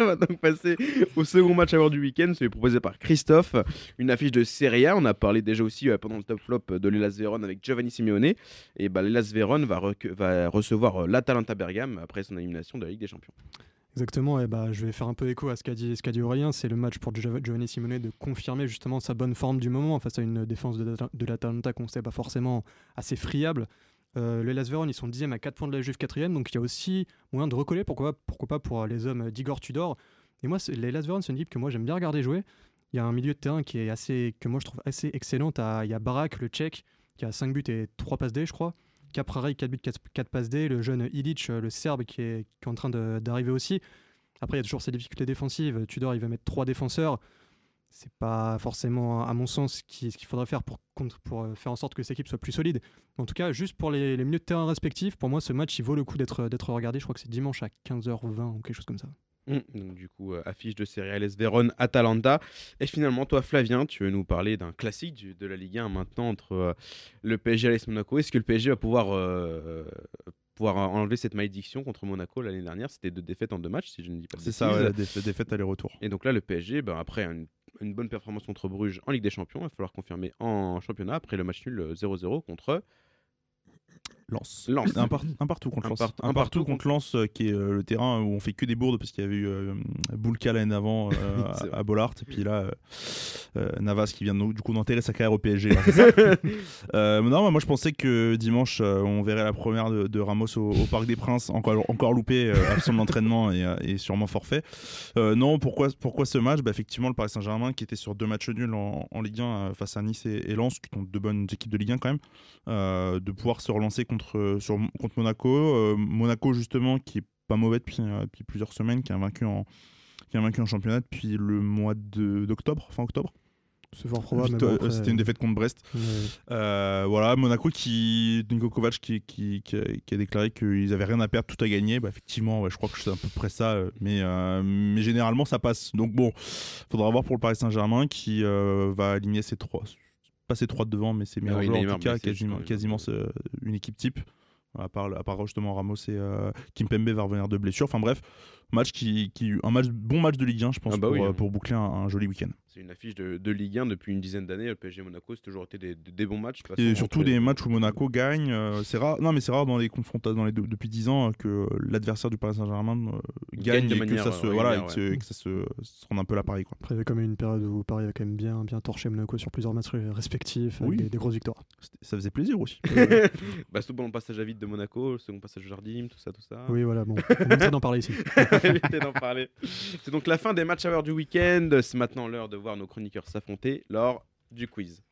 On va donc passer au second match à voir du week-end, celui proposé par Christophe. Une affiche de Serie A. On a parlé déjà aussi euh, pendant le top flop de l'Elas Vérone avec Giovanni Simeone. Et bah, l'Elas Vérone va, rec- va recevoir euh, l'Atalanta Bergame après son élimination de la Ligue des Champions. Exactement, et bah, je vais faire un peu écho à ce qu'a dit, Aurélien. C'est le match pour Gio- Giovanni Simone de confirmer justement sa bonne forme du moment face à une défense de, de l'Atalanta qu'on sait pas forcément assez friable. Euh, le Hellas Vérone, ils sont 10e à 4 points de la Juve 4e, donc il y a aussi moyen de recoller, pourquoi pas, pourquoi pas pour les hommes d'Igor Tudor. Et moi, les Hellas Vérone, c'est une équipe que moi j'aime bien regarder jouer. Il y a un milieu de terrain qui est assez, que moi je trouve assez excellent. T'as- Il y a Barak, le tchèque, qui a 5 buts et 3 passes D, je crois. Caprari, 4 buts, 4, 4 passes D. Le jeune Ilic, euh, le serbe, qui est, qui est en train d'arriver aussi. Après, il y a toujours ces difficultés défensives. Tudor, il va mettre trois défenseurs. C'est pas forcément, à mon sens, ce qui- ce qu'il faudrait faire pour, pour euh, faire en sorte que cette équipe soit plus solide. En tout cas, juste pour les, les milieux de terrain respectifs, pour moi, ce match, il vaut le coup d'être regardé. Je crois que c'est dimanche à 15h20 ou quelque chose comme ça. Mm. Donc, du coup, euh, affiche de Serie A, l'Es Vérone, Atalanta. Et finalement, toi, Flavien, tu veux nous parler d'un classique du- de la Ligue 1 maintenant entre euh, le PSG et l'AS Monaco. Est-ce que le PSG va pouvoir, euh, pouvoir enlever cette malédiction contre Monaco l'année dernière? C'était deux défaites en deux matchs, si je ne dis pas C'est ça, ouais, la défa- défaite aller-retour. Et donc là, le PSG, ben, après une, une bonne performance contre Bruges en Ligue des Champions, il va falloir confirmer en championnat après le match nul euh, 0-0 contre Lance. Un, par- un partout contre Un part- un, partout contre Lens, euh, qui est euh, le terrain où on fait que des bourdes parce qu'il y avait eu euh, Boulka l'année d'avant euh, à, à Bollard. Et puis là, euh, Navas qui vient de, du coup d'enterrer sa carrière au PSG. là, non, moi je pensais que dimanche on verrait la première de, de Ramos au, au Parc des Princes, encore, encore loupé, absent de l'entraînement et, et sûrement forfait. Non, pourquoi, pourquoi ce match? Bah, Effectivement, le Paris Saint-Germain qui était sur deux matchs nuls en, en Ligue 1 euh, face à Nice et, et Lens, qui sont deux bonnes équipes de Ligue 1 quand même, de pouvoir se relancer contre, sur, contre Monaco. Euh, Monaco justement qui est pas mauvais depuis, euh, depuis plusieurs semaines, qui a vaincu en qui a vaincu en championnat depuis le mois d'octobre, fin octobre. C'est fort probable. C'était une défaite contre Brest. euh, Euh, voilà, Monaco qui, Niko Kovac qui, qui, qui a, qui a déclaré qu'ils avaient rien à perdre, tout à gagner. Bah, effectivement, ouais, je crois que c'est à peu près ça, euh, mais, euh, mais généralement ça passe. Donc bon, faudra voir pour le Paris Saint-Germain qui euh, va aligner ses trois, pas ses trois de devant, mais meilleurs oui, joueurs en tout cas, quasiment, c'est une équipe type. À part, à part justement Ramos et euh, Kimpembe va revenir de blessure. Enfin bref, Match qui, qui, un match, bon match de Ligue 1, je pense, Ah bah pour, oui, euh, hein. pour boucler un, un joli week-end. C'est une affiche de, de Ligue 1 depuis une dizaine d'années. Le PSG Monaco, c'est toujours été des, des- bons matchs. Et surtout des matchs où Monaco gagne. euh, c'est rare. Non, mais c'est rare dans les confrontations dans les deux- depuis 10 ans que l'adversaire du Paris Saint-Germain euh, Gagne gagne, et que ça se voilà et régulière, que, ça se, se rende un peu l'appareil quoi. Après, il y avait quand même une période où Paris a quand même bien, bien torché Monaco sur plusieurs matchs respectifs, avec Oui. des, des grosses victoires. Ça faisait plaisir aussi. Bah, surtout pendant le passage à vide de Monaco, le second passage au Jardim, tout ça, tout ça. Oui, voilà, bon, on évitera d'en parler ici. C'est donc la fin des matchs à du week-end. C'est maintenant l'heure de voir nos chroniqueurs s'affronter lors du quiz.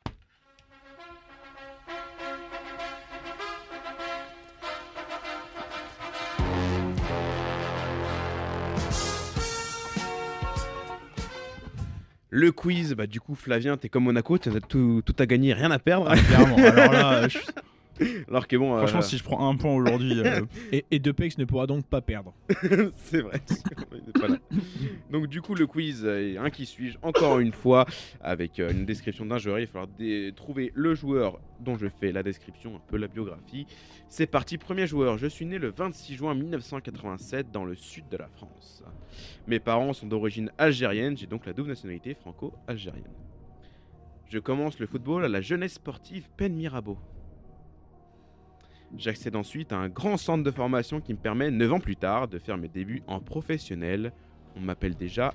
Le quiz, bah du coup Flavien, t'es comme Monaco, t'as tout, tout à gagner, rien à perdre. Clairement. Alors là, je- Alors que bon, franchement, euh, si je prends un point aujourd'hui, euh, Et, et Depex ne pourra donc pas perdre. c'est vrai. Il n'est pas là. Donc du coup le quiz est un qui suis-je encore une fois avec euh, une description d'un joueur. Il va falloir dé- trouver le joueur dont je fais la description, un peu la biographie. C'est parti, premier joueur. Je suis né le 26 juin 1987 dans le sud de la France. Mes parents sont d'origine algérienne, j'ai donc la double nationalité franco-algérienne. Je commence le football à la jeunesse sportive Pen Mirabeau. J'accède ensuite à un grand centre de formation qui me permet, 9 ans plus tard, de faire mes débuts en professionnel. On m'appelle déjà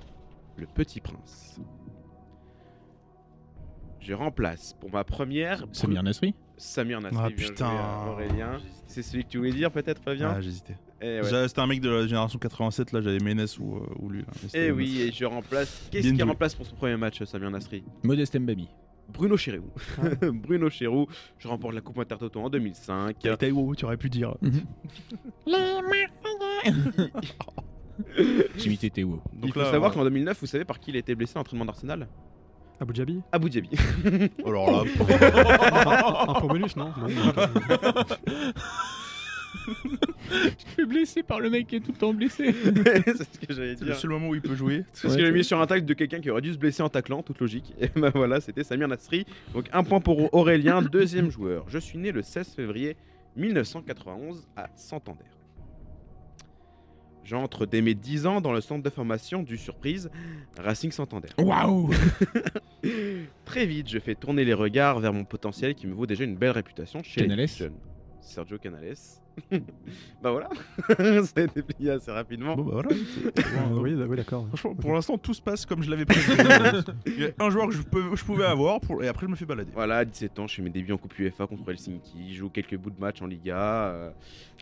le Petit Prince. Je remplace pour ma première Samir Nasri Samir Nasri. Ah, putain. euh, Aurélien. C'est celui que tu voulais dire peut-être Flavien ah, j'hésitais. Eh ouais. C'était un mec de la génération 87, là j'avais Ménès ou, euh, ou lui. là. C'était Eh oui, et je remplace. Qu'est-ce joué. remplace pour son premier match, Samir Nasri? Modeste Mbabi. Bruno Chéroux. Bruno Chéroux. Je remporte la Coupe Intertoto en 2005. Taïwo, tu aurais pu dire. J'imitais Théo. Il Donc faut là, savoir euh, qu'en 2009, vous savez par qui il a été blessé à l'entraînement d'Arsenal? Abu Dhabi? Abu Dhabi. Alors là, Un point bonus, non? Je suis blessé par le mec qui est tout le temps blessé. c'est ce que j'allais c'est le dire. seul moment où il peut jouer. Parce que j'ai mis sur un tacle de quelqu'un qui aurait dû se blesser en taclant, toute logique. Et ben voilà, c'était Samir Nasri. Donc un point pour Aurélien, deuxième joueur. Je suis né le 16 février 1991 à Santander. J'entre dès mes 10 ans dans le centre de formation du surprise Racing Santander. Waouh Très vite, je fais tourner les regards vers mon potentiel qui me vaut déjà une belle réputation chez Canales les jeunes. Sergio Canales. Bah voilà, ça a été plié assez rapidement. Bon bah voilà. oui, oui, d'accord. Franchement, pour l'instant, tout se passe comme je l'avais prévu. Il y a un joueur que je, peux- je pouvais avoir pour- et après je me fais balader. Voilà, à 17 ans, je fais mes débuts en Coupe UEFA contre Helsinki, je joue quelques bouts de match en Liga. euh,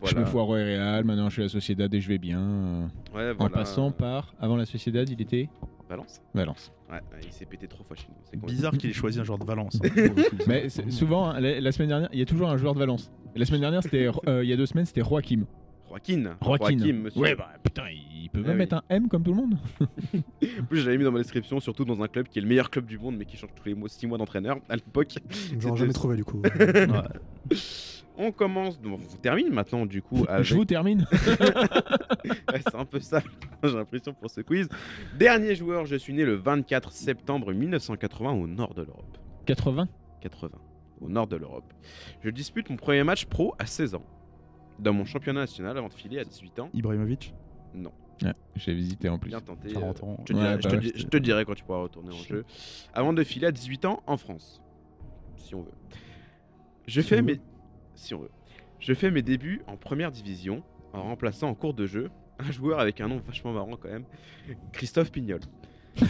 Je me foire au Real, maintenant je suis à la Sociedad et je vais bien. euh, Ouais, En passant par. Avant la Sociedad, il était Valence. Valence. Ouais, ouais, il s'est pété trois fois chez nous. c'est. Bizarre qu'il ait choisi un joueur de Valence. hein. Mais c'est- souvent, hein, la, la semaine dernière, il y a toujours un joueur de Valence. La semaine dernière, c'était. euh, il y a deux semaines, c'était Joaquim. Joaquin. Joaquin. monsieur. Ouais, bah putain, il peut Ah même oui. mettre un M comme tout le monde. En plus, j'avais mis dans ma description, surtout dans un club qui est le meilleur club du monde, mais qui change tous les mois, 6 mois d'entraîneur à l'époque. J'aurais jamais trouvé du coup. Ouais. On commence, donc on termine maintenant du coup avec. Je vous termine. Ouais, c'est un peu ça, j'ai l'impression pour ce quiz. Dernier joueur, je suis né le 24 septembre 1980 au nord de l'Europe. 80 80, au nord de l'Europe. Je dispute mon premier match pro à 16 ans, dans mon championnat national avant de filer à 18 ans. Ibrahimovic. Ouais, j'ai visité en plus. Bien tenté. Euh, je, te Ouais, dirai, bah je te ouais, di- c'était- je te dirai quand tu pourras retourner en jeu. Avant de filer à 18 ans en France, si on veut. Je fais on mes, si on veut. Je fais mes débuts en première division en remplaçant en cours de jeu un joueur avec un nom vachement marrant quand même, Christophe Pignol.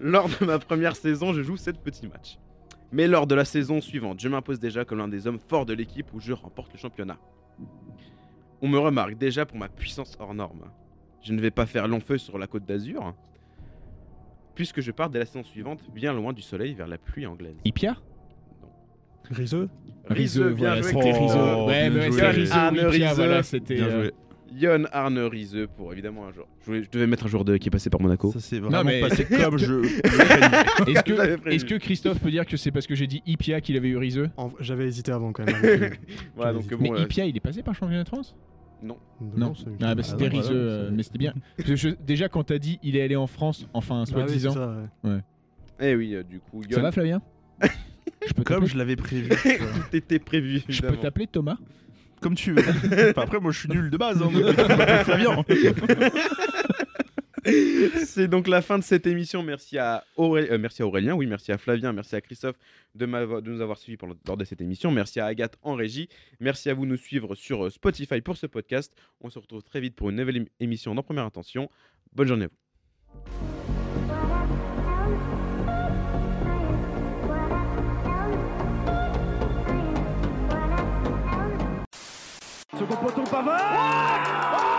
lors de ma première saison, je joue 7 petits matchs. Mais lors de la saison suivante, je m'impose déjà comme l'un des hommes forts de l'équipe où je remporte le championnat. On me remarque déjà pour ma puissance hors norme. Je ne vais pas faire long feu sur la côte d'Azur, puisque je pars dès la saison suivante bien loin du soleil vers la pluie anglaise. Ipia? Riseux Riseux, bien voilà, joué, c'était. Riseux. Oh, Ouais, bien mais c'est Ipia, Riseux. voilà, c'était. Bien euh, joué. Yon Arne Riseux pour évidemment un joueur. Je, voulais- je devais mettre un joueur de, qui est passé par Monaco. Ça s'est vraiment mais- passé comme je. Est-ce que, prévu. est-ce que Christophe peut dire que c'est parce que j'ai dit Ipia qu'il avait eu Riseux En- J'avais hésité avant quand même. Voilà, donc Mais bon, Mais euh, Ipia, il est passé par championnat de France? Non. Non. c'est- Ah, bah Ah c'était non, Riseux, voilà, euh, c'est- mais c'était bien. Je- déjà, quand t'as dit il est allé en France, enfin, Ah oui, soi-disant. c'est ça, ouais. Eh oui, euh, du coup, ça Yon, va, Flavien? Je peux Comme je l'avais prévu. tout était prévu. je peux t'appeler Thomas comme tu veux. Enfin, après, moi, je suis nul de base. Hein, Flavien. C'est donc la fin de cette émission. Merci à, Auré- euh, merci à Aurélien, oui, merci à Flavien, merci à Christophe de, de nous avoir suivis pendant- lors de cette émission. Merci à Agathe en régie. Merci à vous de nous suivre sur euh, Spotify pour ce podcast. On se retrouve très vite pour une nouvelle ém- émission dans Première Intention. Bonne journée à vous. Second poteau Pavard